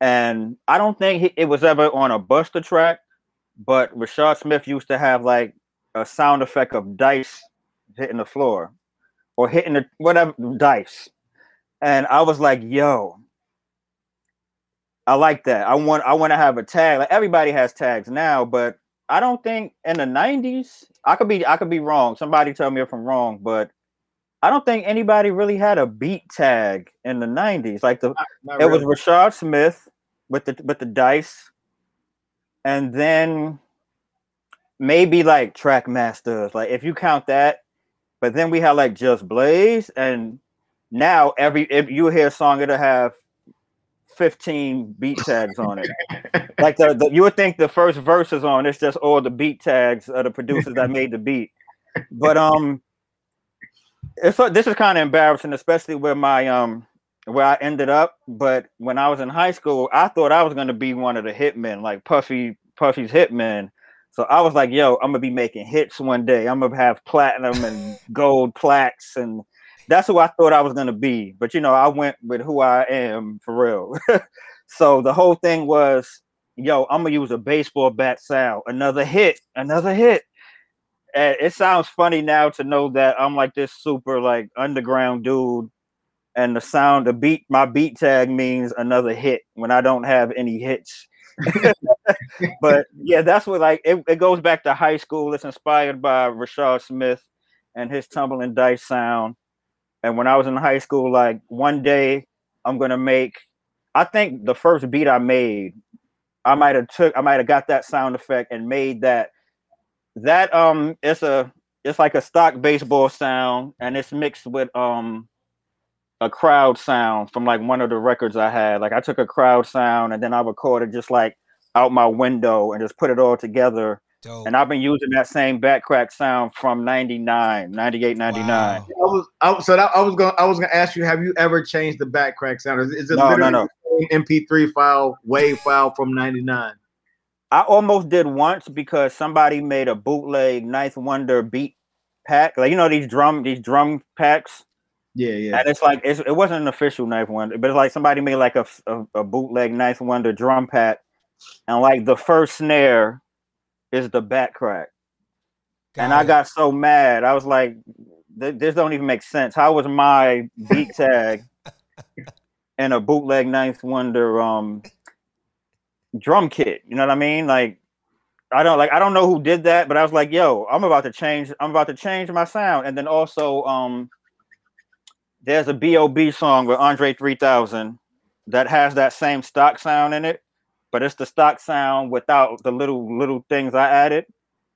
And I don't think he, it was ever on a Busta track, but Rashad Smith used to have like a sound effect of dice hitting the floor or hitting the whatever dice. And I was like, yo, I like that. I want I want to have a tag. Like everybody has tags now, but I don't think in the 90s, I could be I could be wrong. Somebody tell me if I'm wrong, but I don't think anybody really had a beat tag in the 90s. Like the not, not it really. was Rashad Smith with the with the dice. And then maybe like track masters. Like if you count that, but then we had like just Blaze, and now every if you hear a song, it'll have 15 beat tags on it. [laughs] like the, the, you would think the first verse is on, it's just all the beat tags of the producers that made the beat. But um it's this is kind of embarrassing, especially with my um where I ended up. But when I was in high school, I thought I was gonna be one of the hitmen, like Puffy Puffy's hitmen. So I was like, yo, I'm gonna be making hits one day. I'm gonna have platinum and [laughs] gold plaques, and that's who I thought I was gonna be. But you know, I went with who I am for real. [laughs] so the whole thing was, yo, I'm gonna use a baseball bat sound. Another hit, another hit. And it sounds funny now to know that I'm like this super like underground dude, and the sound, the beat, my beat tag means another hit when I don't have any hits [laughs] but yeah, that's what like it, it goes back to high school. It's inspired by Rashad Smith and his tumbling dice sound. And when I was in high school, like one day I'm gonna make I think the first beat I made, I might have took I might have got that sound effect and made that that um it's a it's like a stock baseball sound and it's mixed with um a crowd sound from like one of the records I had. Like I took a crowd sound and then I recorded just like out my window and just put it all together. Dope. And I've been using that same back crack sound from 99, 98, 99. Wow. I was, I, so that, I was going to I was going to ask you have you ever changed the back crack sound? Is, is it no, no, no. MP3 file, wave file from 99? I almost did once because somebody made a bootleg Ninth Wonder beat pack. Like you know these drum these drum packs yeah, yeah. And it's like it's, it wasn't an official Ninth Wonder, but it's like somebody made like a, a, a bootleg Ninth Wonder drum pat, and like the first snare is the back crack. Got and it. I got so mad. I was like, this don't even make sense. How was my beat tag [laughs] and a bootleg Ninth Wonder um drum kit? You know what I mean? Like I don't like I don't know who did that, but I was like, yo, I'm about to change, I'm about to change my sound. And then also um there's a B.O.B. song with Andre 3000 that has that same stock sound in it, but it's the stock sound without the little little things I added,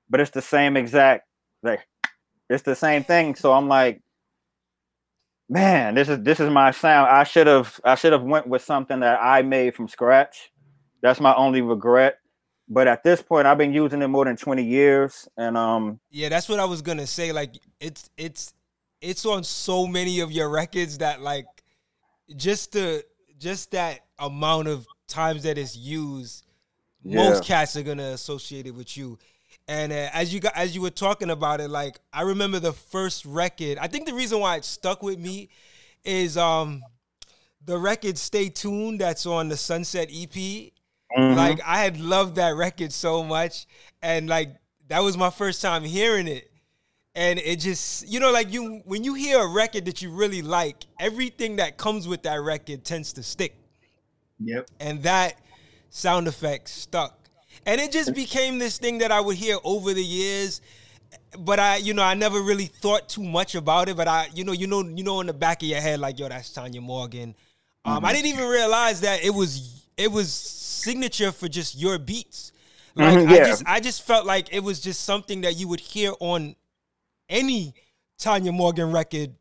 but it's the same exact like it's the same thing. So I'm like, man, this is this is my sound. I should have I should have went with something that I made from scratch. That's my only regret. But at this point, I've been using it more than 20 years. And um Yeah, that's what I was gonna say. Like it's it's it's on so many of your records that like just the just that amount of times that it's used, yeah. most cats are gonna associate it with you. And uh, as you got as you were talking about it, like I remember the first record. I think the reason why it stuck with me is um the record "Stay Tuned" that's on the Sunset EP. Mm-hmm. Like I had loved that record so much, and like that was my first time hearing it and it just you know like you when you hear a record that you really like everything that comes with that record tends to stick. Yep. And that sound effect stuck. And it just became this thing that i would hear over the years but i you know i never really thought too much about it but i you know you know you know in the back of your head like yo that's tanya morgan. Um mm-hmm. i didn't even realize that it was it was signature for just your beats. Like mm-hmm, yeah. i just i just felt like it was just something that you would hear on any Tanya Morgan record,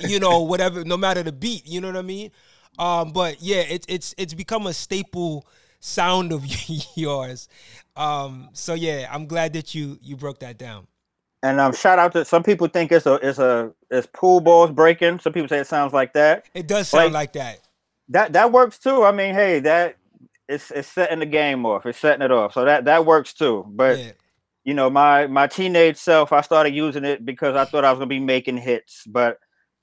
you know, [laughs] whatever, no matter the beat, you know what I mean? Um, but yeah, it's it's it's become a staple sound of [laughs] yours. Um, so yeah, I'm glad that you you broke that down. And um, shout out to some people think it's a it's a it's pool balls breaking. Some people say it sounds like that. It does sound like, like that. That that works too. I mean, hey, that it's it's setting the game off. It's setting it off. So that that works too. But yeah. You know, my my teenage self, I started using it because I thought I was gonna be making hits, but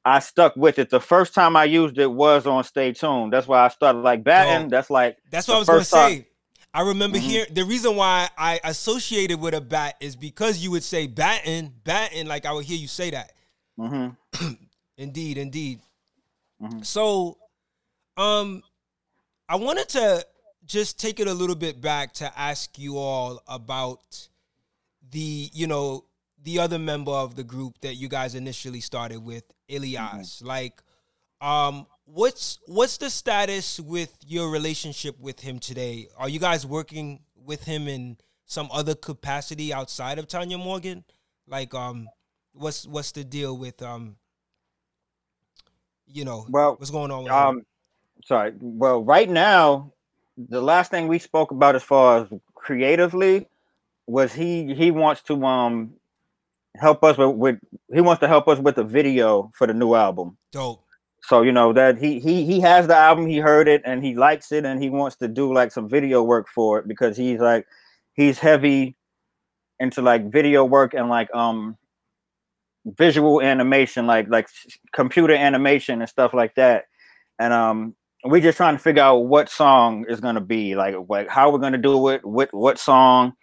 I stuck with it. The first time I used it was on Stay Tuned. That's why I started like batting. that's like that's what I was gonna say. Time. I remember mm-hmm. hearing the reason why I associated with a bat is because you would say batting, batting, like I would hear you say that. Mm-hmm. [clears throat] indeed, indeed. Mm-hmm. So, um, I wanted to just take it a little bit back to ask you all about the, you know, the other member of the group that you guys initially started with, Ilyas. Mm-hmm. Like, um, what's what's the status with your relationship with him today? Are you guys working with him in some other capacity outside of Tanya Morgan? Like, um, what's what's the deal with um, you know, well, what's going on? um, him? sorry. Well, right now, the last thing we spoke about as far as creatively was he he wants to um help us with, with he wants to help us with the video for the new album. Dope. So you know that he he he has the album, he heard it and he likes it and he wants to do like some video work for it because he's like he's heavy into like video work and like um visual animation like like computer animation and stuff like that. And um we're just trying to figure out what song is gonna be like like how we're gonna do it, what what song,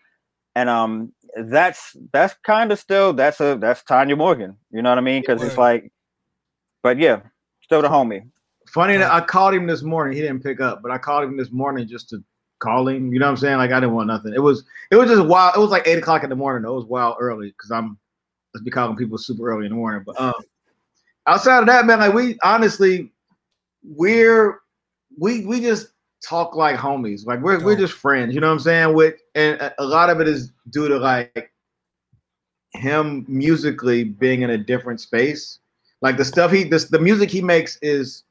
and um that's that's kind of still that's a that's Tanya Morgan, you know what I mean? Because it's like, but yeah, still the homie. Funny that I called him this morning, he didn't pick up, but I called him this morning just to call him. You know what I'm saying? Like I didn't want nothing. It was it was just wild. It was like eight o'clock in the morning. Though. It was wild early because I'm let's be calling people super early in the morning. But um, outside of that, man, like we honestly we're we we just talk like homies. Like we're we're just friends. You know what I'm saying? With and a lot of it is due to like him musically being in a different space. Like the stuff he this the music he makes is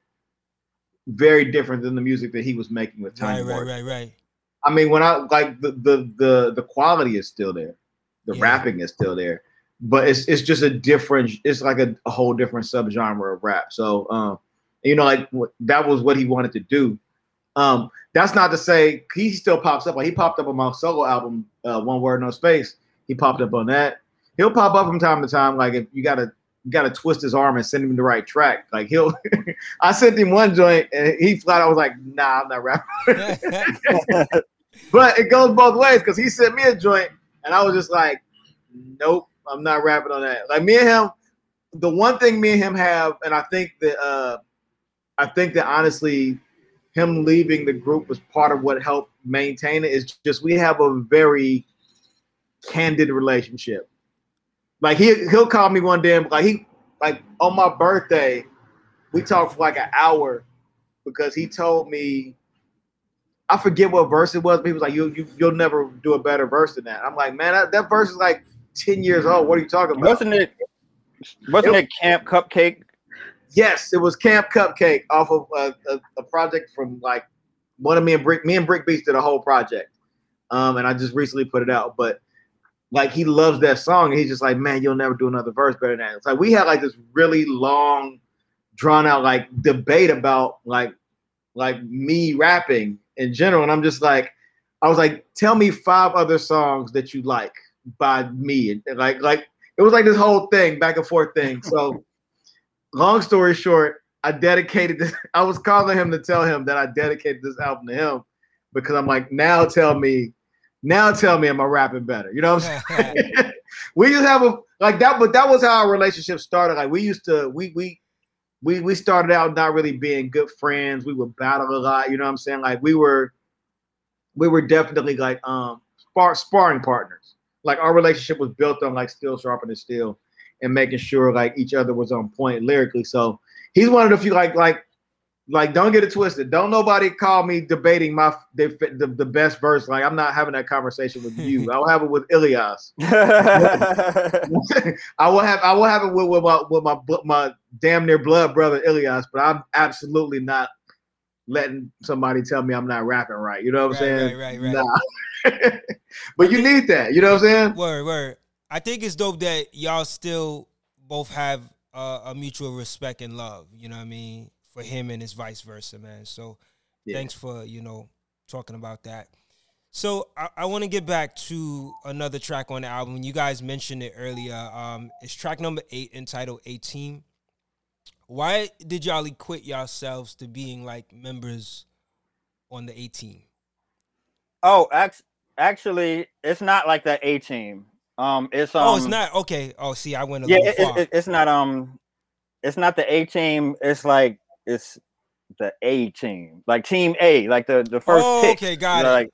very different than the music that he was making with Tiny Right, right, right, right. I mean, when I like the the the the quality is still there, the yeah. rapping is still there, but it's it's just a different. It's like a, a whole different subgenre of rap. So, um, you know, like that was what he wanted to do. Um, that's not to say he still pops up. Like he popped up on my solo album, uh, One Word No Space. He popped up on that. He'll pop up from time to time. Like if you gotta you gotta twist his arm and send him the right track. Like he'll [laughs] I sent him one joint and he flat I was like, nah, I'm not rapping. [laughs] but it goes both ways because he sent me a joint and I was just like, Nope, I'm not rapping on that. Like me and him, the one thing me and him have, and I think that uh I think that honestly him leaving the group was part of what helped maintain it. Is just we have a very candid relationship. Like he he'll call me one day and like he like on my birthday, we talked for like an hour because he told me I forget what verse it was, but he was like, you, you you'll never do a better verse than that. I'm like, man, that, that verse is like 10 years old. What are you talking about? Wasn't it wasn't it, it Camp Cupcake Yes, it was Camp Cupcake off of a, a, a, project from like one of me and Brick. Me and Brick Beats did a whole project, um, and I just recently put it out. But like he loves that song, and he's just like, man, you'll never do another verse better than that. It's like we had like this really long, drawn out like debate about like like me rapping in general, and I'm just like, I was like, tell me five other songs that you like by me, and like like it was like this whole thing back and forth thing. So [laughs] long story short, I dedicated this. [laughs] I was calling him to tell him that I dedicated this album to him because I'm like, now tell me, now tell me, am I rapping better? You know what I'm [laughs] saying? [laughs] we just have a like that, but that was how our relationship started. Like we used to, we we we we started out not really being good friends. We would battle a lot. You know what I'm saying? Like we were, we were definitely like um spar- sparring partners. Like our relationship was built on like steel sharpening steel and making sure like each other was on point lyrically. So he's one of the few like like like don't get it twisted. Don't nobody call me debating my the, the, the best verse. Like I'm not having that conversation with you. [laughs] I'll have it with Ilyas. [laughs] I will have I will have it with, with my with my my damn near blood brother Ilyas, but I'm absolutely not letting somebody tell me I'm not rapping right. You know what I'm Right, saying? right, right, right. Nah. [laughs] but you need that. You know what I'm saying? Word, word. I think it's dope that y'all still both have uh, a mutual respect and love. You know what I mean for him and his vice versa, man. So Yeah. thanks for you know talking about that. So I, I want to get back to another track on the album. You guys mentioned it earlier. Um, it's track number eight entitled "A Team." Why did y'all equate yourselves to being like members on the A Team? Oh, act- actually, it's not like that A team. Um, it's um, oh, it's not okay. Oh, see, I went a Yeah, little it, far. it, it- it's not um, it's not the A team. It's like it's the A team, like Team A, like the the first oh, pick. okay, got it. like,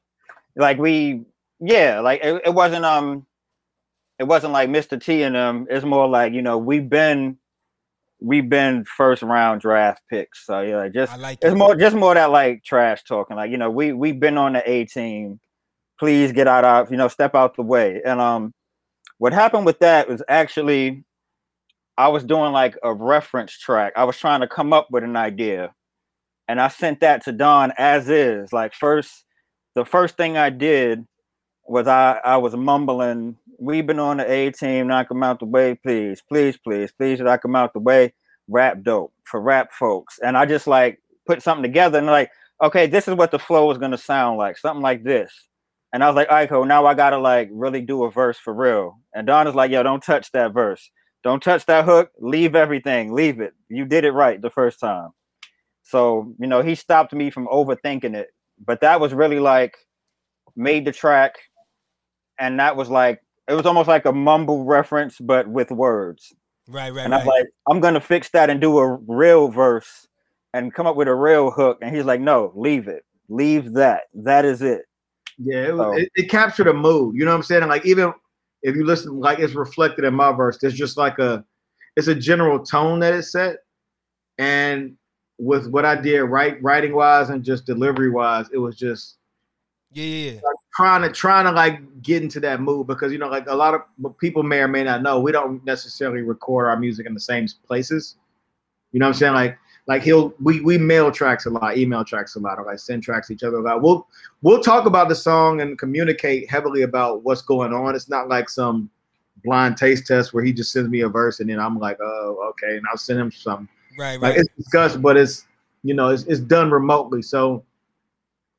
like we, yeah, like it, it wasn't um, it wasn't like Mr. T and them. It's more like you know we've been, we've been first round draft picks. So yeah, like, just I like it's it. more just more that like trash talking. Like you know we we've been on the A team. Please get out of you know step out the way. And um, what happened with that was actually I was doing like a reference track. I was trying to come up with an idea, and I sent that to Don as is. Like first, the first thing I did was I I was mumbling. We've been on the A team. Knock them out the way, please, please, please, please. Knock them out the way. Rap dope for rap folks. And I just like put something together and like, okay, this is what the flow is gonna sound like. Something like this. And I was like, all right, cool. Now I gotta like really do a verse for real. And Don is like, yo, don't touch that verse. Don't touch that hook. Leave everything. Leave it. You did it right the first time. So, you know, he stopped me from overthinking it. But that was really like made the track. And that was like, it was almost like a mumble reference, but with words. Right, right, And. I'm like, I'm gonna fix that and do a real verse and come up with a real hook. And he's like, no, leave it. Leave that. That is it. Yeah, it, was, So- it, it captured a mood. You know what I'm saying? Like even if you listen, like it's reflected in my verse. There's just like a, it's a general tone that it set, and with what I did, right, writing wise and just delivery wise, it was just yeah, yeah, yeah. trying to trying to like get into that mood because you know like a lot of people may or may not know we don't necessarily record our music in the same places. You know what I'm saying? Like like he'll we we mail tracks a lot, email tracks a lot, or like send tracks to each other a lot. We'll we'll talk about the song and communicate heavily about what's going on. It's not like some blind taste test where he just sends me a verse and then I'm like, oh, okay, and I'll send him something. Right, right. Like it's discussed, but it's you know it's it's done remotely. So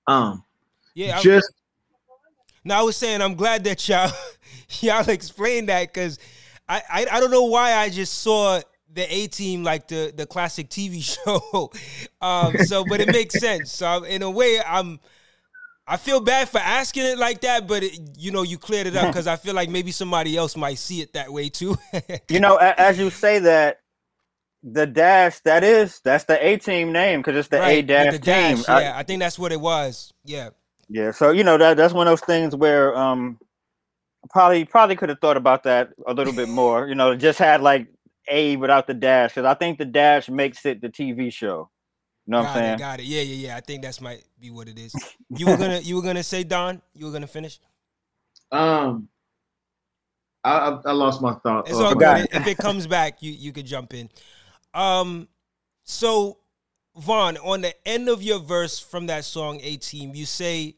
um Yeah, I, just no, I was saying I'm glad that y'all [laughs] y'all explained that because I, I I don't know why I just saw the A Team like the the classic TV [laughs] show. um, so, but it makes [laughs] sense. So, in a way, I'm. I feel bad for asking it like that, but it, you know, you cleared it up [laughs] because I feel like maybe somebody else might see it that way too. You know, as you say that, the dash that is that's the A team name because it's the A Right, with dash team. dash, I- yeah, I think that's what it was. Yeah, yeah. So you know that that's one of those things where um probably probably could have thought about that a little bit more. You know, just had like A without the dash because I think the dash makes it the TV show. You know what got I'm saying? it, got it. Yeah, yeah, yeah. I think that's might be what it is. [laughs] You were gonna, you were gonna say Don. You were gonna finish. Um, I, I, I lost my thought. It's all good. If it comes back, you you could jump in. Um, so Von, on the end of your verse from that song "A Team," you say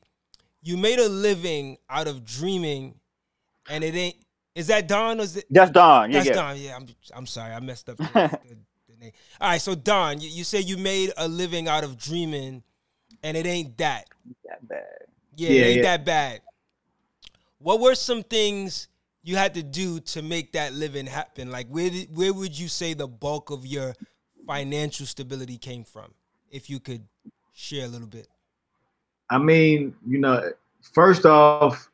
you made a living out of dreaming, and it ain't. Is that Don? Or is it? That's Don. Yeah, That's yeah. Don. Yeah, I'm I'm sorry, I messed up the, [laughs] the, the name. All right, so Don, you, you say you made a living out of dreaming, and it ain't that. That bad. Yeah, Yeah, it ain't yeah. that bad. What were some things you had to do to make that living happen? Like where did, where would you say the bulk of your financial stability came from? If you could share a little bit. I mean, you know, first off,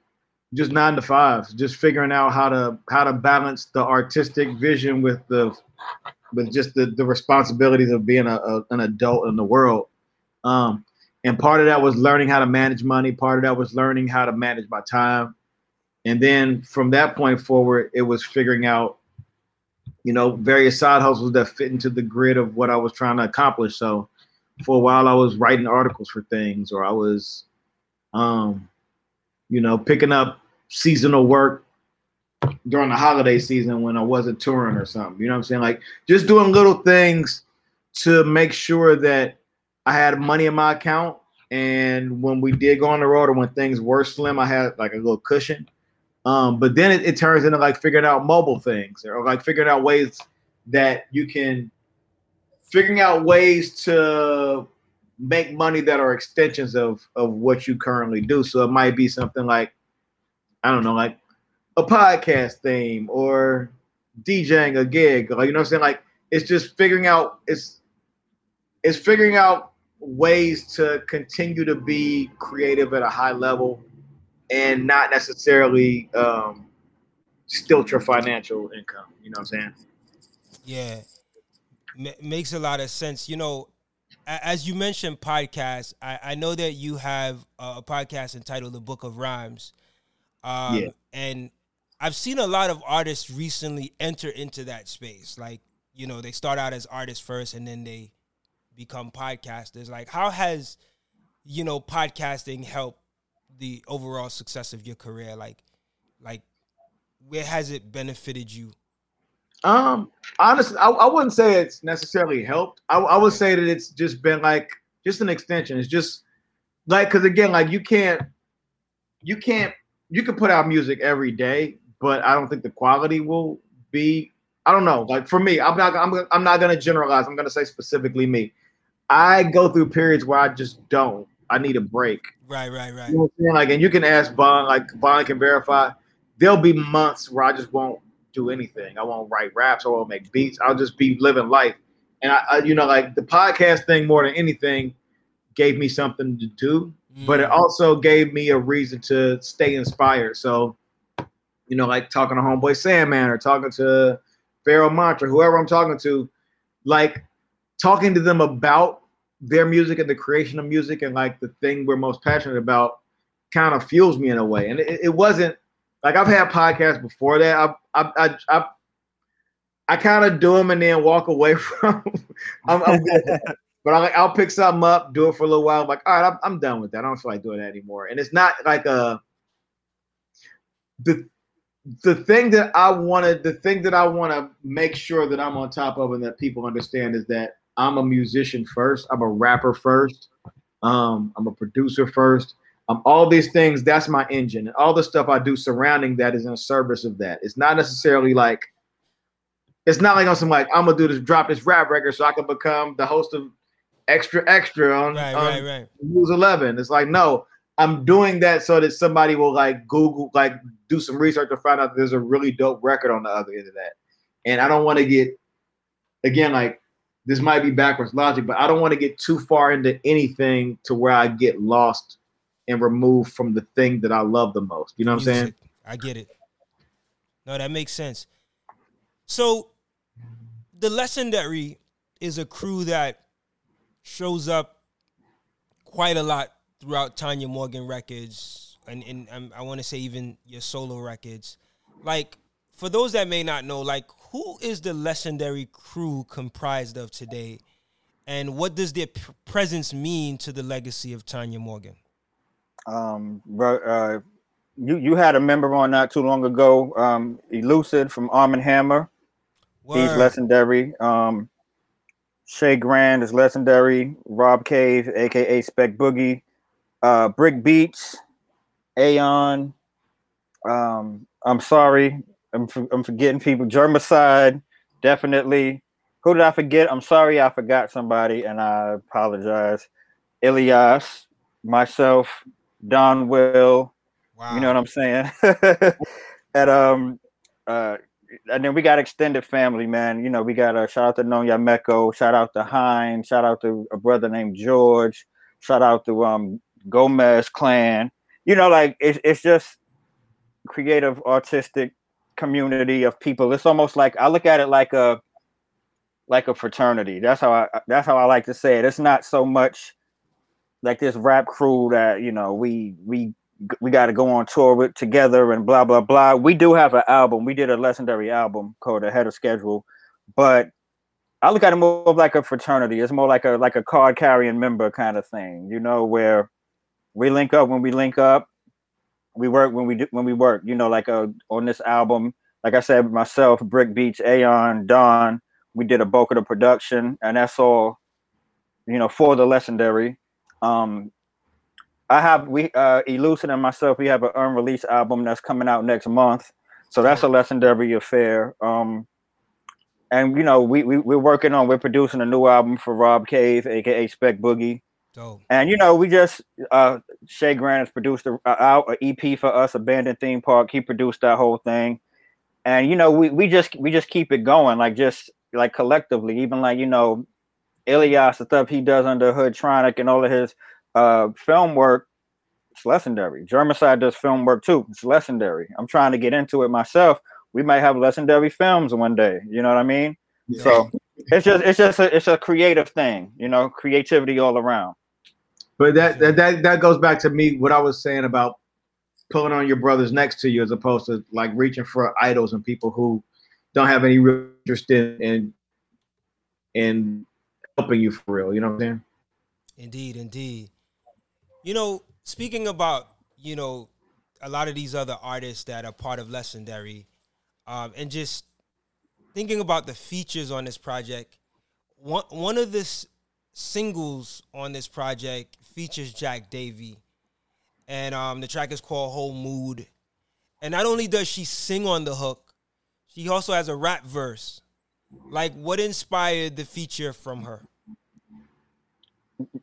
just nine to fives, just figuring out how to how to balance the artistic vision with the with just the, the responsibilities of being a, a- an adult in the world. Um, and part of that was learning how to manage money. Part of that was learning how to manage my time. And then from that point forward, it was figuring out, you know, various side hustles that fit into the grid of what I was trying to accomplish. So for a while, I was writing articles for things, or I was, um, you know, picking up seasonal work during the holiday season when I wasn't touring or something. You know what I'm saying? Like just doing little things to make sure that I had money in my account, and when we did go on the road or when things were slim, I had like a little cushion. Um, but then it, it turns into like figuring out mobile things or like figuring out ways that you can figuring out ways to make money that are extensions of of what you currently do. So it might be something like I don't know, like a podcast theme or DJing a gig. Like you know what I'm saying? Like it's just figuring out it's it's figuring out ways to continue to be creative at a high level and not necessarily um, stilt your financial income. You know what I'm saying? Yeah, M- makes a lot of sense. You know, as you mentioned podcast, I, I know that you have a podcast entitled "The Book of Rhymes," um, yeah. and I've seen a lot of artists recently enter into that space. Like, you know, they start out as artists first, and then they become podcasters. Like, how has you know podcasting helped the overall success of your career? Like, like where has it benefited you? Um, honestly, I, I wouldn't say it's necessarily helped. I, I would say that it's just been like just an extension. It's just like because again, like you can't, you can't, you can put out music every day, but I don't think the quality will be. I don't know. Like for me, I'm not. I'm. I'm not gonna generalize. I'm gonna say specifically me. I go through periods where I just don't. I need a break. Right, right, right. You know what I'm saying? Like, and you can ask Von, like Von can verify. There'll be months where I just won't do anything. I won't write raps. I won't make beats. I'll just be living life. And I, I you know, like the podcast thing more than anything gave me something to do, mm. but it mm. also gave me a reason to stay inspired. So, you know, like talking to Homeboy Sandman or talking to Pharaoh Mantra, whoever I'm talking to, like talking to them about their music and the creation of music and like the thing we're most passionate about kind of fuels me in a way. And it, it wasn't like I've had podcasts before that. I I I I, I kind of do them and then walk away [laughs] from. I'm, I'm [laughs] but I like I'll pick something up, do it for a little while. I'm like, all right, I'm, I'm done with that. I don't feel like doing that anymore. And it's not like a the the thing that I wanted, the thing that I want to make sure that I'm on top of and that people understand is that I'm a musician first. I'm a rapper first. Um, I'm a producer first. Um, all these things, that's my engine. And all the stuff I do surrounding that is in service of that. It's not necessarily like, it's not like I'm some like, I'm gonna do this, drop this rap record so I can become the host of Extra Extra on, right, on right, right. News 11. It's like, no, I'm doing that so that somebody will like Google, like do some research to find out there's a really dope record on the other end of that. And I don't want to get, again, like this might be backwards logic, but I don't want to get too far into anything to where I get lost and removed from the thing that I love the most. You know what I'm saying? I get it. No, that makes sense. So the legendary is a crew that shows up quite a lot throughout Tanya Morgan records and, and, and I want to say even your solo records. Like for those that may not know, like who is the legendary crew comprised of today, and what does their p- presence mean to the legacy of Tanya Morgan? Um, uh, you you had a member on not too long ago, um, Elucid from Armand Hammer. Word. He's legendary. Um, Che Grand is legendary. Rob Cave, aka Spec Boogie, uh, Brick Beats, Aeon. Um, I'm sorry, I'm, for, I'm forgetting people. Germicide, definitely. Who did I forget? I'm sorry, I forgot somebody, and I apologize. Ilyas, myself, Donwill. Wow. You know what I'm saying? [laughs] and um, uh, and then we got extended family, man. You know, we got a shout out to Nonya Meko, shout out to Hein, shout out to a brother named George, shout out to um Gomez clan. You know, like it's it's just creative, artistic community of people. It's almost like I look at it like a like a fraternity. That's how I that's how I like to say it. It's not so much like this rap crew that you know we we we got to go on tour with together and blah blah blah. We do have an album. We did a legendary album called Ahead of Schedule, but I look at it more like a fraternity. It's more like a like a card carrying member kind of thing, you know, where we link up when we link up we work when we do when we work. You know, like uh, on this album, like I said, myself, Brick Beats, Aeon, Don, we did a bulk of the production, and that's all. you know, for the legendary. Um, I have we uh Elucid and myself, we have an unreleased album that's coming out next month. So that's a legendary affair. Um and you know, we, we we're working on we're producing a new album for Rob Cave, aka Spec Boogie. Dope. And you know, we just uh Che Grand has produced a, a, out a EP for us, Abandoned Theme Park. He produced that whole thing. And you know, we, we just we just keep it going, like just like collectively, even like you know, Ilyas, the stuff he does under Hoodtronic and all of his uh, film work, it's legendary. Germicide does film work too. It's legendary. I'm trying to get into it myself. We might have legendary films one day. You know what I mean? Yeah. So it's just it's just a, it's a creative thing. You know, creativity all around. But that, that that that goes back to me what I was saying about pulling on your brothers next to you as opposed to like reaching for idols and people who don't have any real interest in in, in helping you for real. You know what I'm saying? Indeed, indeed. You know, speaking about you know a lot of these other artists that are part of Legendary, um, and just thinking about the features on this project, one one of the s- singles on this project features Jack Davey, and um, the track is called "Whole Mood." And not only does she sing on the hook, she also has a rap verse. Like, what inspired the feature from her?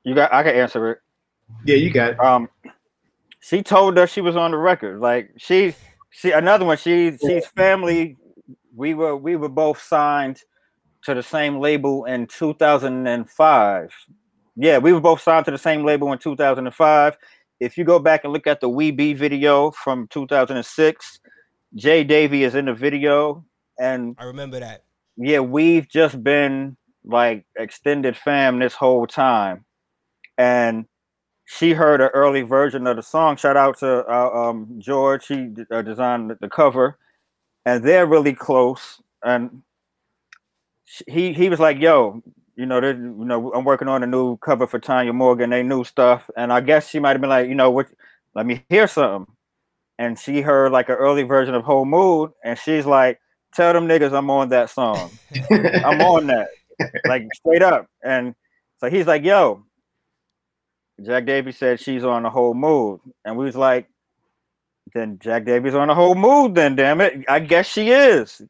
You got. I can answer it. Yeah, you got it. Um, she told us she was on the record. Like she, she another one. She, she's family. We were we were both signed to the same label in 2005. Yeah, we were both signed to the same label in 2005. If you go back and look at the We Be video from 2006, Jay Davey is in the video, and I remember that. Yeah, we've just been like extended fam this whole time, and she heard an early version of the song. Shout out to uh, um, George. He uh, designed the cover, and they're really close. And he he was like, "Yo, you know, you know, I'm working on a new cover for Tanya Morgan. They new stuff." And I guess she might have been like, "You know what? Let me hear something." And she heard like an early version of Whole Mood, and she's like, "Tell them niggas I'm on that song. [laughs] I'm on that, like straight up." And so he's like, "Yo, Jack Davey's said she's on the whole mood. And we was like, then Jack Davey's on the whole mood, then damn it. I guess she is.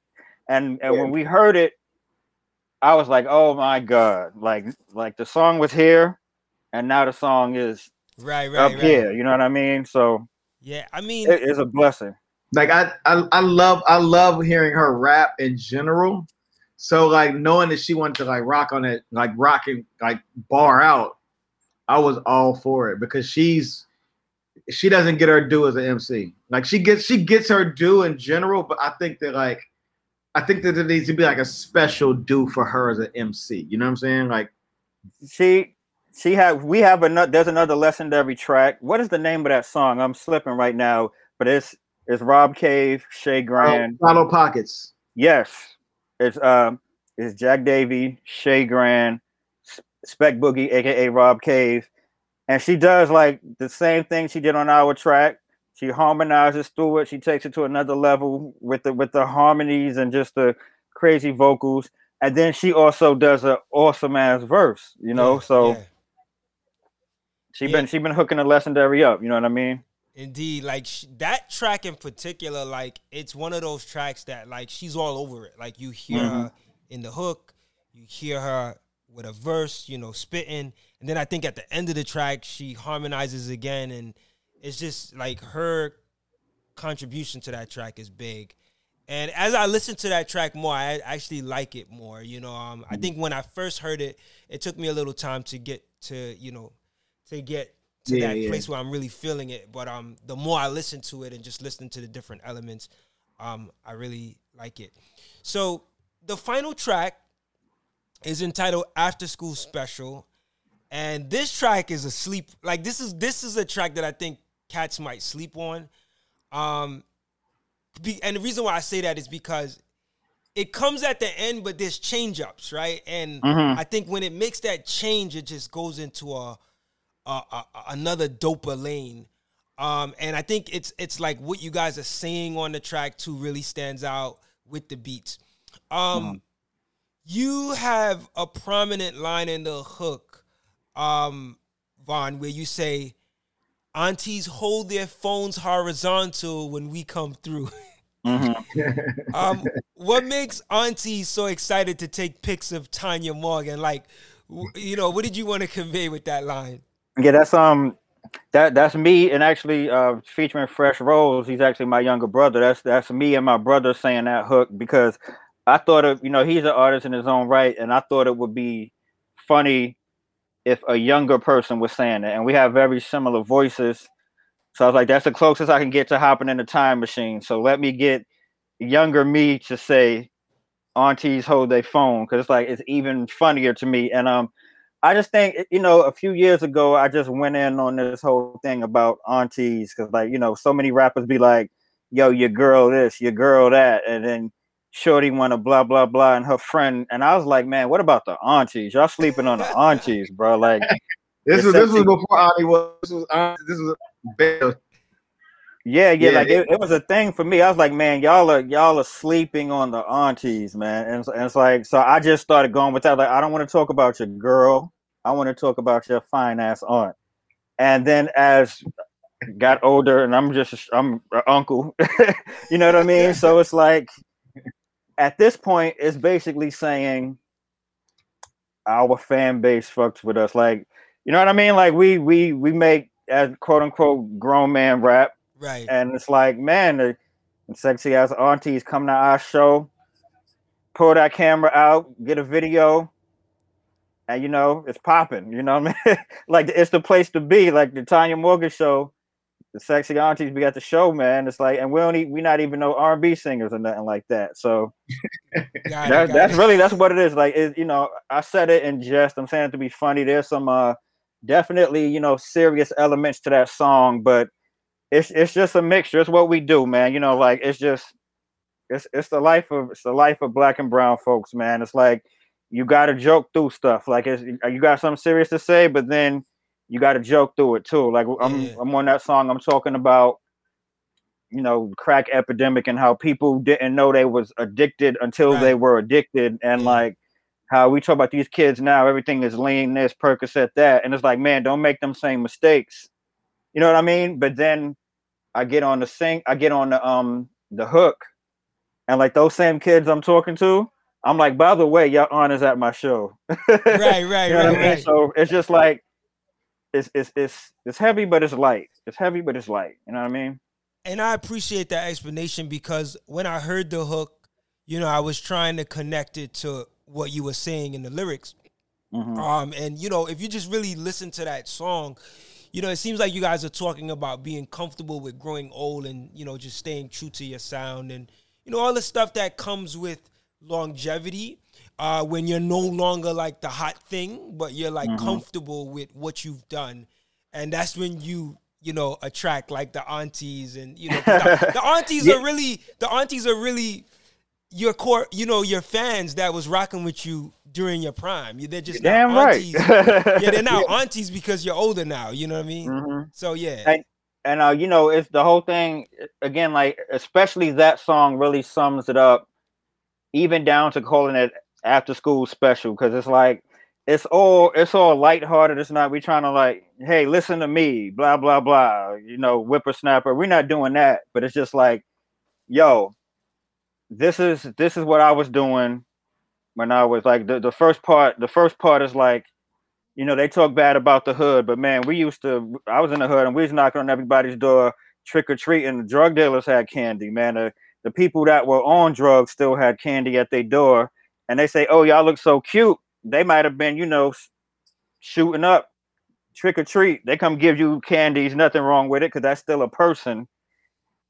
And and yeah. when we heard it, I was like, oh my God. Like like the song was here and now the song is right, right up right. here. You know what I mean? So yeah, I mean it is a blessing. Like I, I I love I love hearing her rap in general. So like knowing that she wanted to like rock on it, like rocking like bar out I was all for it because she's she doesn't get her due as an MC. Like she gets she gets her due in general, but I think that like I think that there needs to be like a special due for her as an MC. You know what I'm saying? Like she she have we have another there's another lesson to every track. What is the name of that song? I'm slipping right now, but it's it's Rob Cave, Che Grand. Follow Pockets. Yes. It's um it's Jack Davey, Che Grand, Spec Boogie, aka Rob Cave, and she does like the same thing she did on our track. She harmonizes through it. She takes it to another level with the with the harmonies and just the crazy vocals. And then she also does an awesome ass verse, you know. Yeah, so yeah. she yeah. been she been hooking the legendary up. You know what I mean? Indeed, like sh- that track in particular, like it's one of those tracks that like she's all over it. Like you hear mm-hmm. her in the hook, you hear her with a verse, you know, spitting, and then I think at the end of the track she harmonizes again, and it's just like her contribution to that track is big. And as I listen to that track more, I actually like it more. You know, um, I think when I first heard it, it took me a little time to get to, you know, to get to yeah, that yeah. place where I'm really feeling it. But um, the more I listen to it and just listen to the different elements, um, I really like it. So the final track is entitled After School Special. And this track is a sleep like this is this is a track that I think cats might sleep on. Um be, and the reason why I say that is because it comes at the end, but there's change ups, right? And mm-hmm. I think when it makes that change, it just goes into a, another doper lane. Um, and I think it's it's like what you guys are saying on the track too really stands out with the beats. Um, mm-hmm you have a prominent line in the hook um, Von, where you say aunties hold their phones horizontal when we come through. Mm-hmm. [laughs] um, what makes aunties so excited to take pics of Tanya Morgan? Like, you know, what did you want to convey with that line? Yeah, that's um, that that's me, and actually uh, featuring Fresh Rose. He's actually my younger brother. That's that's me and my brother saying that hook because I thought of you know he's an artist in his own right, and I thought it would be funny if a younger person was saying it, and we have very similar voices. So I was like, that's the closest I can get to hopping in a time machine. So let me get younger me to say, aunties hold their phone, because it's like it's even funnier to me. And um, I just think eh, you know, a few years ago, I just went in on this whole thing about aunties, because like you know, so many rappers be like, "Yo, your girl this, your girl that," and then Shorty want to blah blah blah, and her friend, and I was like, man, what about the aunties? Y'all sleeping on the [laughs] aunties, bro? Like this was this was before Auntie was this was this was Yeah, yeah, yeah, like it, it, was a thing for me. I was like, man, y'all are y'all are sleeping on the aunties, man, and, and it's like, so I just started going with that. Like, I don't want to talk about your girl. I want to talk about your fine ass aunt. And then as got older, and I'm just I'm an uncle, [laughs] you know what I mean. So it's like at this point, it's basically saying our fan base fucks with us. Like, you know what I mean? Like we we we make as quote unquote grown man rap. Right. And it's like, man, the sexy ass aunties come to our show, pull that camera out, get a video, and you know, it's popping. You know what I mean? [laughs] like it's the place to be. Like the Tanya Morgan show the sexy aunties be at the show, man. It's like, and we only we not even know R and B singers or nothing like that. So [laughs] that, that's it. really that's what it is. Like, it, you know, I said it in jest. I'm saying it to be funny. There's some uh definitely you know serious elements to that song, but it's it's just a mixture. It's what we do, man. You know, like it's just it's it's the life of it's the life of black and brown folks, man. It's like you got to joke through stuff. Like it's uh, you got something serious to say, but then you got to joke through it too. Like I'm yeah. I'm on that song. I'm talking about you know crack epidemic and how people didn't know they was addicted until right. they were addicted, and yeah. like how we talk about these kids now. Everything is lean this, Percocet that, and it's like, man, don't make them same mistakes. You know what I mean? But then I get on the sing, I get on the um the hook, and like those same kids I'm talking to. I'm like, by the way, your aunt is at my show. right, [laughs] right, you know right, I mean? right. So it's just like it's it's it's it's heavy, but it's light. It's heavy, but it's light. You know what I mean? And I appreciate that explanation because when I heard the hook, you know, I was trying to connect it to what you were saying in the lyrics. Mm-hmm. Um, and you know, if you just really listen to that song, you know, it seems like you guys are talking about being comfortable with growing old and you know just staying true to your sound and you know all the stuff that comes with longevity uh, when you're no longer like the hot thing, but you're like mm-hmm. comfortable with what you've done, and that's when you you know attract like the aunties and you know the, the [laughs] aunties yeah. are really the aunties are really your core you know your fans that was rocking with you during your prime. They're just damn aunties. right. yeah, they're now [laughs] yeah. aunties because you're older now. You know what I mean? Mm-hmm. So yeah. And, and uh, you know, it's the whole thing again. Like, especially that song really sums it up, even down to calling it after school special because it's like it's all it's all lighthearted. It's not we trying to like, hey, listen to me, blah blah blah. You know, whippersnapper. We're not doing that, but it's just like, yo, this is this is what I was doing when I was like the, the first part. The first part is like, you know, they talk bad about the hood, but man, we used to. I was in the hood and we was knocking on everybody's door, trick or treating. Drug dealers had candy, man. The, the people that were on drugs still had candy at their door and they say, "Oh, y'all look so cute," they might have been, you know, shooting up trick or treat. They come give you candies, nothing wrong with it, because that's still a person.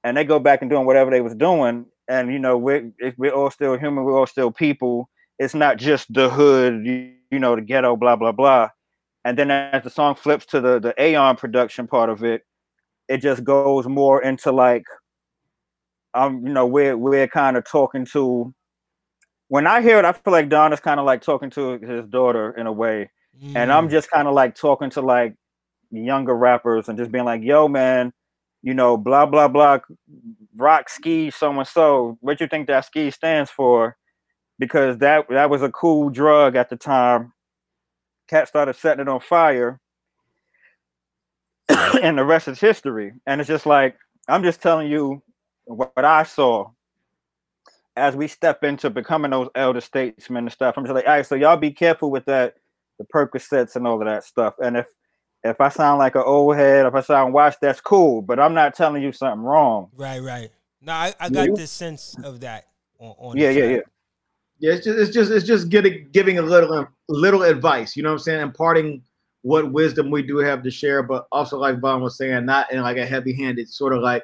And they go back and doing whatever they was doing. And you know, we're we're all still human. We're all still people. It's not just the hood, you, you know, the ghetto, blah blah blah. And then as the song flips to the the Aeon production part of it, it just goes more into like, um, you know, we're we're kind of talking to when I hear it, I feel like Don is kind of like talking to his daughter in a way, mm. and I'm mm. just kind of like talking to like younger rappers and just being like, "Yo, man, you know, blah blah blah, rock ski so and so. What you think that ski stands for? Because that that was a cool drug at the time, cat started setting it on fire, [coughs] and the rest is history. And it's just like I'm just telling you what, what I saw as we step into becoming those elder statesmen and stuff. I'm just like, all right, so y'all be careful with that, the Percocets and all of that stuff. And if if I sound like an old head, if I sound washed, that's cool. But I'm not telling you something wrong. Right, right. No, I, I got yeah. this sense of that on, on yeah, yeah, yeah. Yeah, it's just it's just it's just getting giving a little um, little advice, you know what I'm saying, imparting what wisdom we do have to share, but also like Von was saying, not in like a heavy-handed sort of like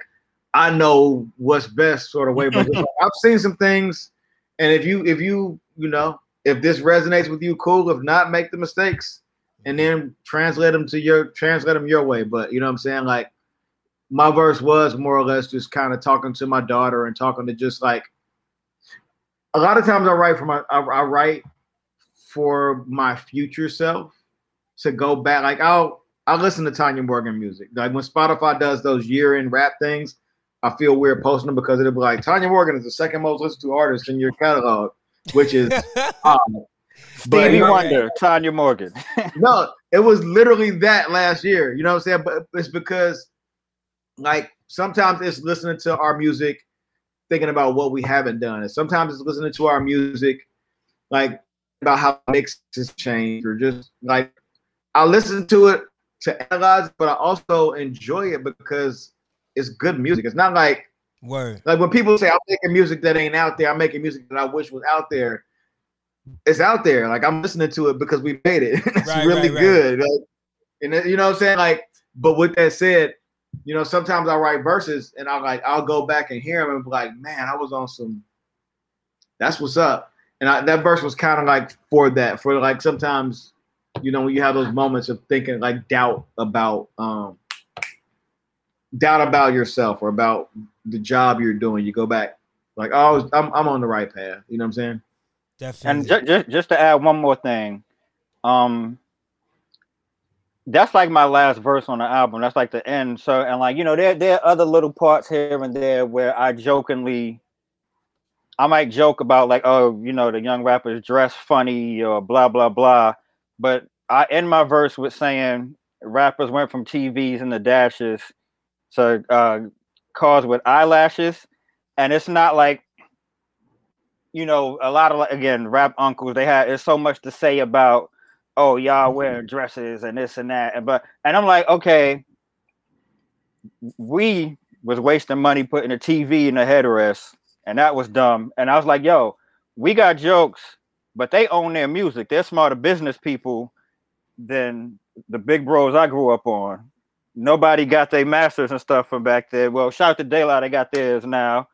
I know what's best sort of way. But like, [laughs] [laughs] I've seen some things, and if you if you you know if this resonates with you, cool. If not, make the mistakes and then translate them to your translate them your way. But you know what I'm saying? Like my verse was more or less just kind of talking to my daughter and talking to just like a lot of times I write for my I, I write for my future self to go back. Like I'll I listen to Tanya Morgan music. Like when Spotify does those year in rap things, I feel weird posting them because it'll be like Tanya Morgan is the second most listened to artist in your catalog, which is [laughs] um, Stevie but, Wonder, Tanya Morgan. [laughs] no, it was literally that last year. You know what I'm saying? But it's because like sometimes it's listening to our music thinking about what we haven't done. And sometimes it's listening to our music, like about how mixes change, or just like I listen to it to analyze, but I also enjoy it because it's good music. It's not like word like when people say I'm making music that ain't out there, I'm making music that I wish was out there. It's out there. Like I'm listening to it because we made it. [laughs] it's right, really right, right. good. Like, and you know what I'm saying? Like, but with that said, you know, sometimes I write verses and I'll like I'll go back and hear them and be like, man, I was on some. That's what's up. And I, that verse was kind of like for that, for like sometimes, you know, when you have those moments of thinking like doubt about um doubt about yourself or about the job you're doing, you go back like, oh, I'm I'm on the right path. You know what I'm saying? Definitely. And just just, to add one more thing, um, that's like my last verse on the album. That's like the end. So and like you know, there there are other little parts here and there where I jokingly, I might joke about like, oh, you know, the young rappers dress funny or blah blah blah. But I end my verse with saying rappers went from TVs and the dashes to uh, cars with eyelashes, and it's not like you know a lot of again rap uncles they had. There's so much to say about oh y'all mm-hmm. wearing dresses and this and that and but and i'm like okay we was wasting money putting a tv in the headrest and that was dumb and i was like yo we got jokes but they own their music they're smarter business people than the big bros i grew up on nobody got their masters and stuff from back there well shout out to daylight they got theirs now yes.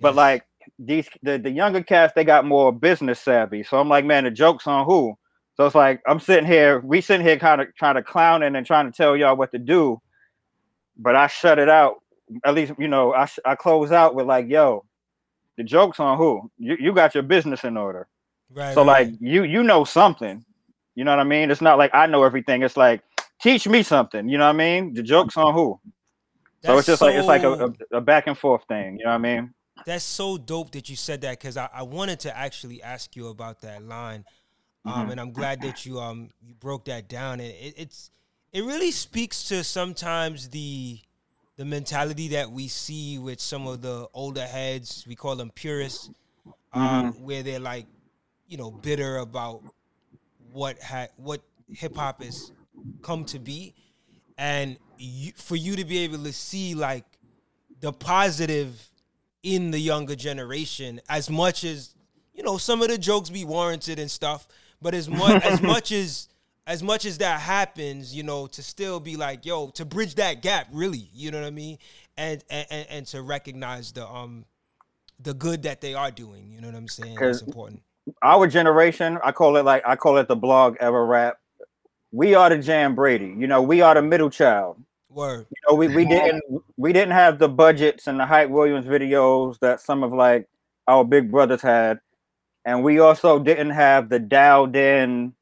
but like these the, the younger cats they got more business savvy so i'm like man the joke's on who so it's like I'm sitting here, we sitting here kind of trying to clowning and trying to tell y'all what to do, but I shut it out. At least you know I I close out with like, yo, the joke's on who? You you got your business in order. Right. So right. like you you know something. You know what I mean? It's not like I know everything. It's like teach me something. You know what I mean? The joke's on who? That's so it's just so, like it's like a, a, a, back and forth thing. You know what I mean? That's so dope that you said that because I, I wanted to actually ask you about that line um, mm-hmm. and I'm glad that you um you broke that down. And it, it's it really speaks to sometimes the the mentality that we see with some of the older heads. We call them purists, um, mm-hmm. where they're like, you know, bitter about what ha- what hip hop has come to be, and you, for you to be able to see like the positive in the younger generation, as much as you know, some of the jokes be warranted and stuff. But as much [laughs] as much as as much as that happens, you know, to still be like, yo, to bridge that gap, really, you know what I mean, and and and to recognize the um the good that they are doing. You know what I'm saying? It's important. Our generation, I call it like I call it the blog ever rap. We are the Jan Brady. You know, we are the middle child. Word. You know, we, we didn't we didn't have the budgets and the Hype Williams videos that some of like our big brothers had and we also didn't have the dialed in.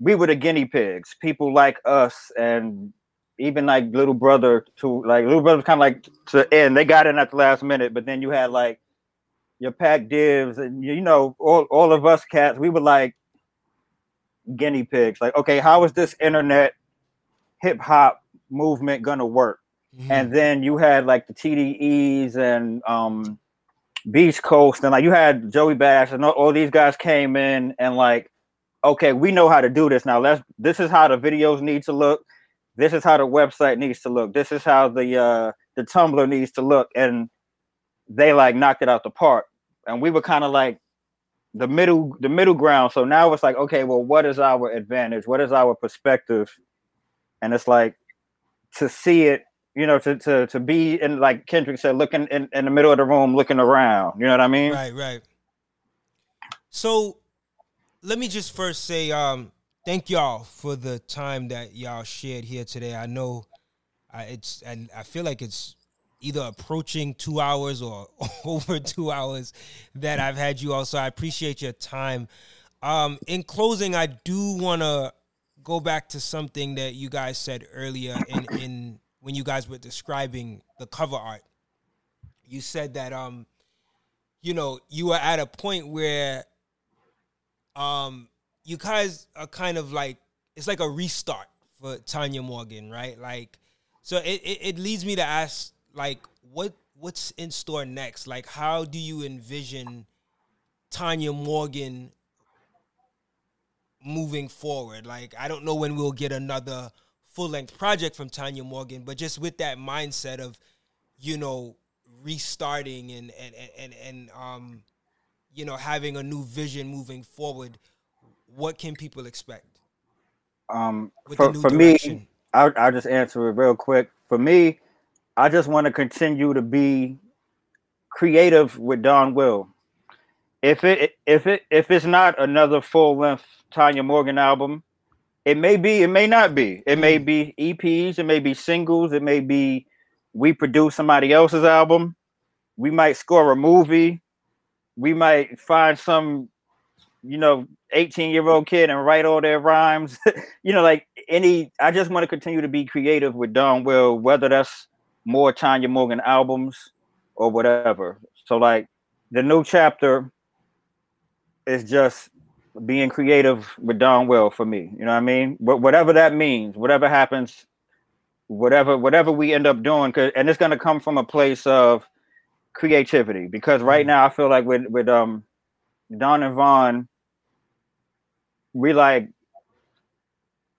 We were the guinea pigs, people like us, and even like little brother to like little brother kind of like to end. They got in at the last minute, but then you had like your Pac Divs and you know all all of us cats. We were like guinea pigs. Like, okay, how is this internet hip hop movement gonna work? Mm-hmm. And then you had like the TDEs and um Beast Coast, and like you had Joey Bash, and all, all these guys came in and like, okay, we know how to do this now. Let's this is how the videos need to look. This is how the website needs to look. This is how the uh the Tumblr needs to look. And they like knocked it out the park. And we were kind of like the middle the middle ground. So now it's like, okay, well, what is our advantage? What is our perspective? And it's like to see it you know, to to to be in like Kendrick said, looking in, in the middle of the room, looking around. You know what I mean? Right, right. So let me just first say, um, thank y'all for the time that y'all shared here today. I know I, it's and I feel like it's either approaching two hours or [laughs] over two hours that I've had you all. So I appreciate your time. Um, in closing, I do want to go back to something that you guys said earlier in [coughs] in when you guys were describing the cover art. You said that um, you know, you were at a point where um you guys are kind of like it's like a restart for Tanya Morgan, right? Like so it, it, it leads me to ask like what what's in store next? Like how do you envision Tanya Morgan moving forward? Like I don't know when we'll get another full length project from Tanya Morgan, but just with that mindset of, you know, restarting and and and and um, you know, having a new vision moving forward, what can people expect? Um, for, for me, I'll, I'll just answer it real quick. For me, I just want to continue to be creative with Donwill. If it if it if it's not another full length Tanya Morgan album, it may be, it may not be. It may mm. be EPs, it may be singles, it may be we produce somebody else's album. We might score a movie. We might find some, you know, 18 year old kid and write all their rhymes. [laughs] you know, like any, I just want to continue to be creative with Donwill, whether that's more Tanya Morgan albums or whatever. So, like, the new chapter is just being creative with Donwill for me. You know what I mean? But whatever that means, whatever happens, whatever whatever we end up doing, cause, and it's gonna come from a place of creativity. Because right mm-hmm. now I feel like with with um Don and Von, we like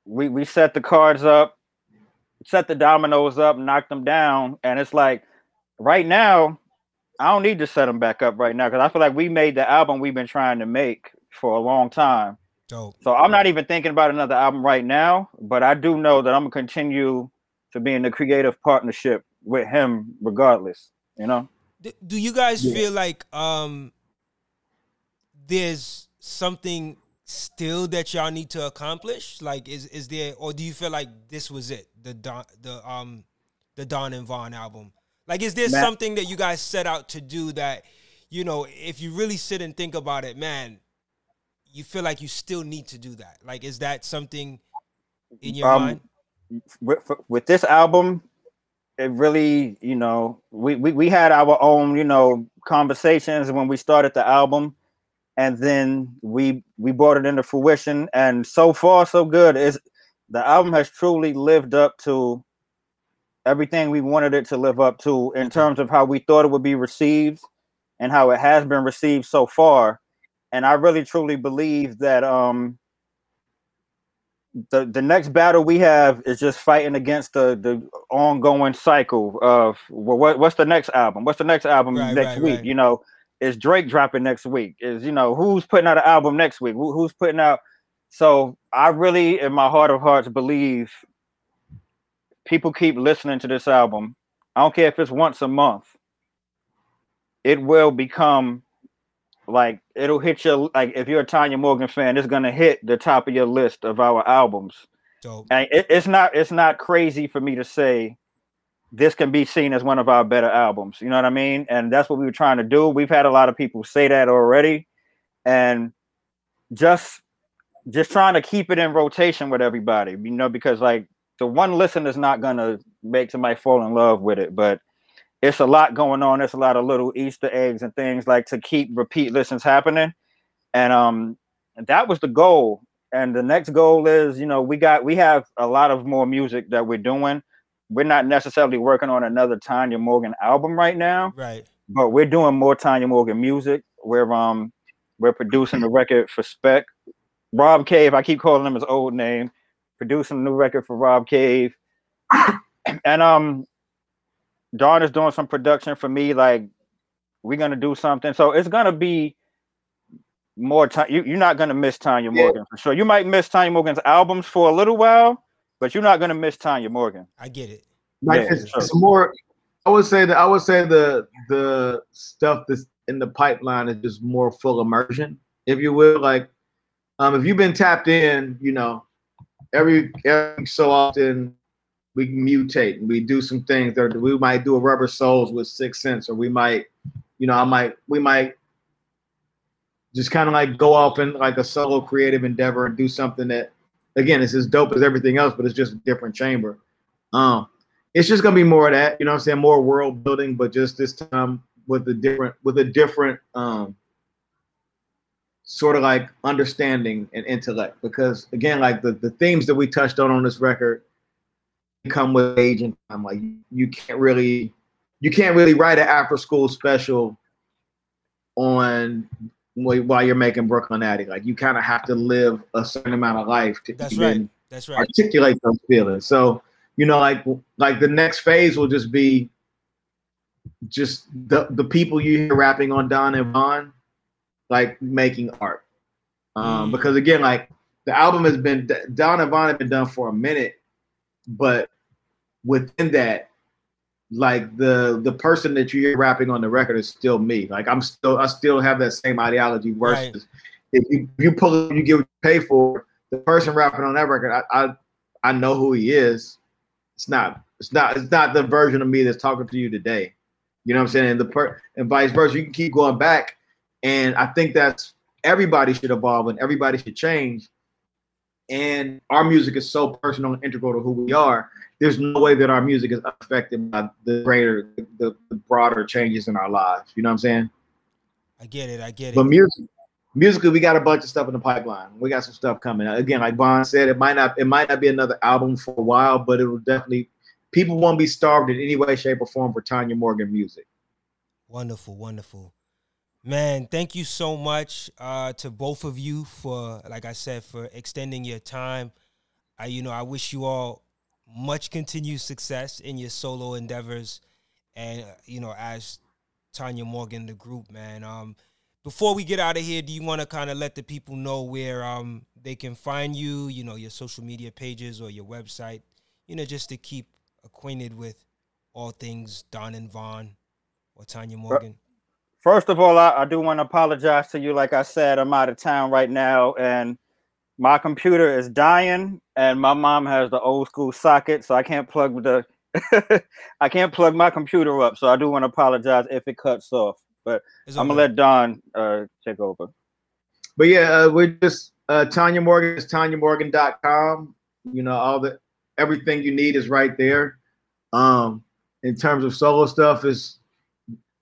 we we set the cards up, set the dominoes up, knock them down, and it's like right now I don't need to set them back up right now because I feel like we made the album we've been trying to make for a long time. Dope. So I'm not even thinking about another album right now, but I do know that I'm gonna continue to be in the creative partnership with him regardless. You know. Do you guys yeah. feel like um there's something still that y'all need to accomplish? Like, is is there, or do you feel like this was it? The Don, the um, the Don and Von album. Like, is there Matt. something that you guys set out to do that, you know, if you really sit and think about it, man, you feel like you still need to do that? Like, is that something in your um, mind? With, with this album, it really, you know, we, we we had our own, you know, conversations when we started the album, and then we we brought it into fruition, and so far so good. Is the album has truly lived up to everything we wanted it to live up to in terms of how we thought it would be received and how it has been received so far and I really truly believe that um the the next battle we have is just fighting against the the ongoing cycle of well, what what's the next album? What's the next album right, next right, week? Right. You know, is Drake dropping next week? Is you know who's putting out an album next week? Who, who's putting out? So I really, in my heart of hearts, believe people keep listening to this album. I don't care if it's once a month. It will become like it'll hit your like if you're a Tanya Morgan fan, it's gonna hit the top of your list of our albums. Dope. And it, it's not it's not crazy for me to say this can be seen as one of our better albums. You know what I mean? And that's what we were trying to do. We've had a lot of people say that already, and just just trying to keep it in rotation with everybody. You know, because like the one listen is not gonna make somebody fall in love with it, but it's a lot going on. There's a lot of little Easter eggs and things like to keep repeat listens happening. And um that was the goal. and the next goal is, you know, we got we have a lot of more music that we're doing. We're not necessarily working on another Tanya Morgan album right now, Right. but we're doing more Tanya Morgan music. We're um we're producing the record for Spec. Rob Cave, I keep calling him his old name, producing a new record for Rob Cave. [coughs] and um Don is doing some production for me. Like we're gonna do something. So it's gonna be more time. You, you're not gonna miss Tanya Yeah. Morgan for sure. You might miss Tanya Morgan's albums for a little while, but you're not gonna miss Tanya Morgan. I get it. Like Yeah, it's, sure. it's more. I would say that I would say the the stuff that's in the pipeline is just more full immersion, if you will. Like, um, if you've been tapped in, you know, every every so often we mutate and we do some things. That we might do a rubber soles with six cents, or we might, you know, I might we might just kind of like go off in like a solo creative endeavor and do something that, again, it's as dope as everything else, but it's just a different chamber. Um, it's just gonna be more of that, you know I'm saying? More world building, but just this time with a different with a different um sort of like understanding and intellect. Because again, like the, the themes that we touched on on this record come with age and time. Like you can't really you can't really write an after school special on while while you're making Brooklynati. Like you kind of have to live a certain amount of life to That's even right. That's right. articulate those feelings. So, you know, like like the next phase will just be just the the people you hear rapping on Don and Von, like making art. Um, Mm. because again, like the album has been Don and Von have been done for a minute, but within that, like the the person that you hear rapping on the record is still me. Like I'm still I still have that same ideology versus Right. if you if you pull you get what you pay for. The person rapping on that record, I, I I know who he is. It's not it's not it's not the version of me that's talking to you today. You know what I'm saying? And the per and vice versa. You can keep going back, and I think that's everybody should evolve and everybody should change. And our music is so personal and integral to who we are. There's no way that our music is affected by the greater, the, the broader changes in our lives. You know what I'm saying? I get it. I get it. But music, musically, we got a bunch of stuff in the pipeline. We got some stuff coming. Again, like Von said, it might not it might not be another album for a while, but it will definitely people won't be starved in any way, shape, or form for Tanya Morgan music. Wonderful, wonderful. Man, thank you so much uh, to both of you for, like I said, for extending your time. I, you know, I wish you all much continued success in your solo endeavors, and uh, you know, as Tanya Morgan, the group, man. Um, before we get out of here, do you want to kind of let the people know where um they can find you? You know, your social media pages or your website. You know, just to keep acquainted with all things Don and Von or Tanya Morgan. First of all, I, I do want to apologize to you. Like I said, I'm out of town right now, and my computer is dying, and my mom has the old school socket, so I can't plug the [laughs] I can't plug my computer up. So I do want to apologize if it cuts off. But It's I'm gonna let Don uh, take over. But yeah, uh, we're just uh, Tanya Morgan is TanyaMorgan.com. You know, all the everything you need is right there. Um, in terms of solo stuff, is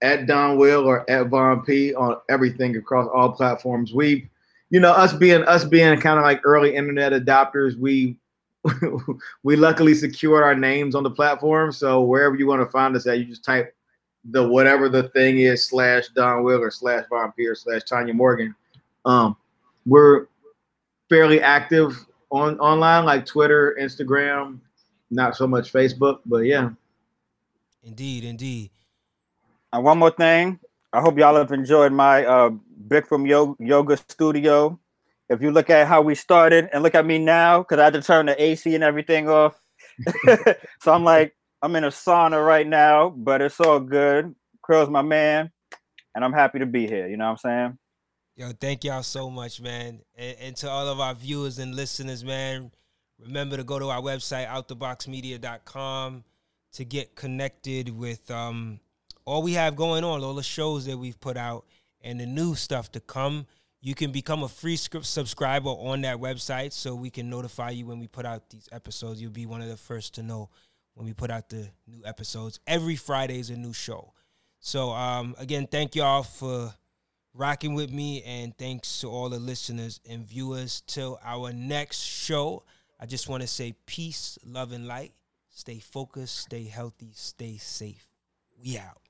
at Donwill or at Von Pea on everything across all platforms. We, you know, us being us being kind of like early internet adopters, we [laughs] we luckily secured our names on the platform. So wherever you want to find us at, you just type the whatever the thing is slash Donwill or slash Von Pea or slash Tanya Morgan. Um, we're fairly active on online, like Twitter, Instagram, not so much Facebook, but yeah. Indeed, indeed. And one more thing, I hope y'all have enjoyed my uh, Bikram Yo- Yoga Studio. If you look at how we started and look at me now, because I had to turn the AC and everything off. [laughs] so I'm like, I'm in a sauna right now, but it's all good. Krill's my man, and I'm happy to be here. You know what I'm saying? Yo, thank y'all so much, man. And, and to all of our viewers and listeners, man, remember to go to our website, outtheboxmedia.com, to get connected with um, all we have going on, all the shows that we've put out, and the new stuff to come. You can become a free script subscriber on that website so we can notify you when we put out these episodes. You'll be one of the first to know when we put out the new episodes. Every Friday is a new show. So, um, again, thank y'all for rocking with me, and thanks to all the listeners and viewers. Till our next show, I just want to say peace, love, and light. Stay focused, stay healthy, stay safe. We out.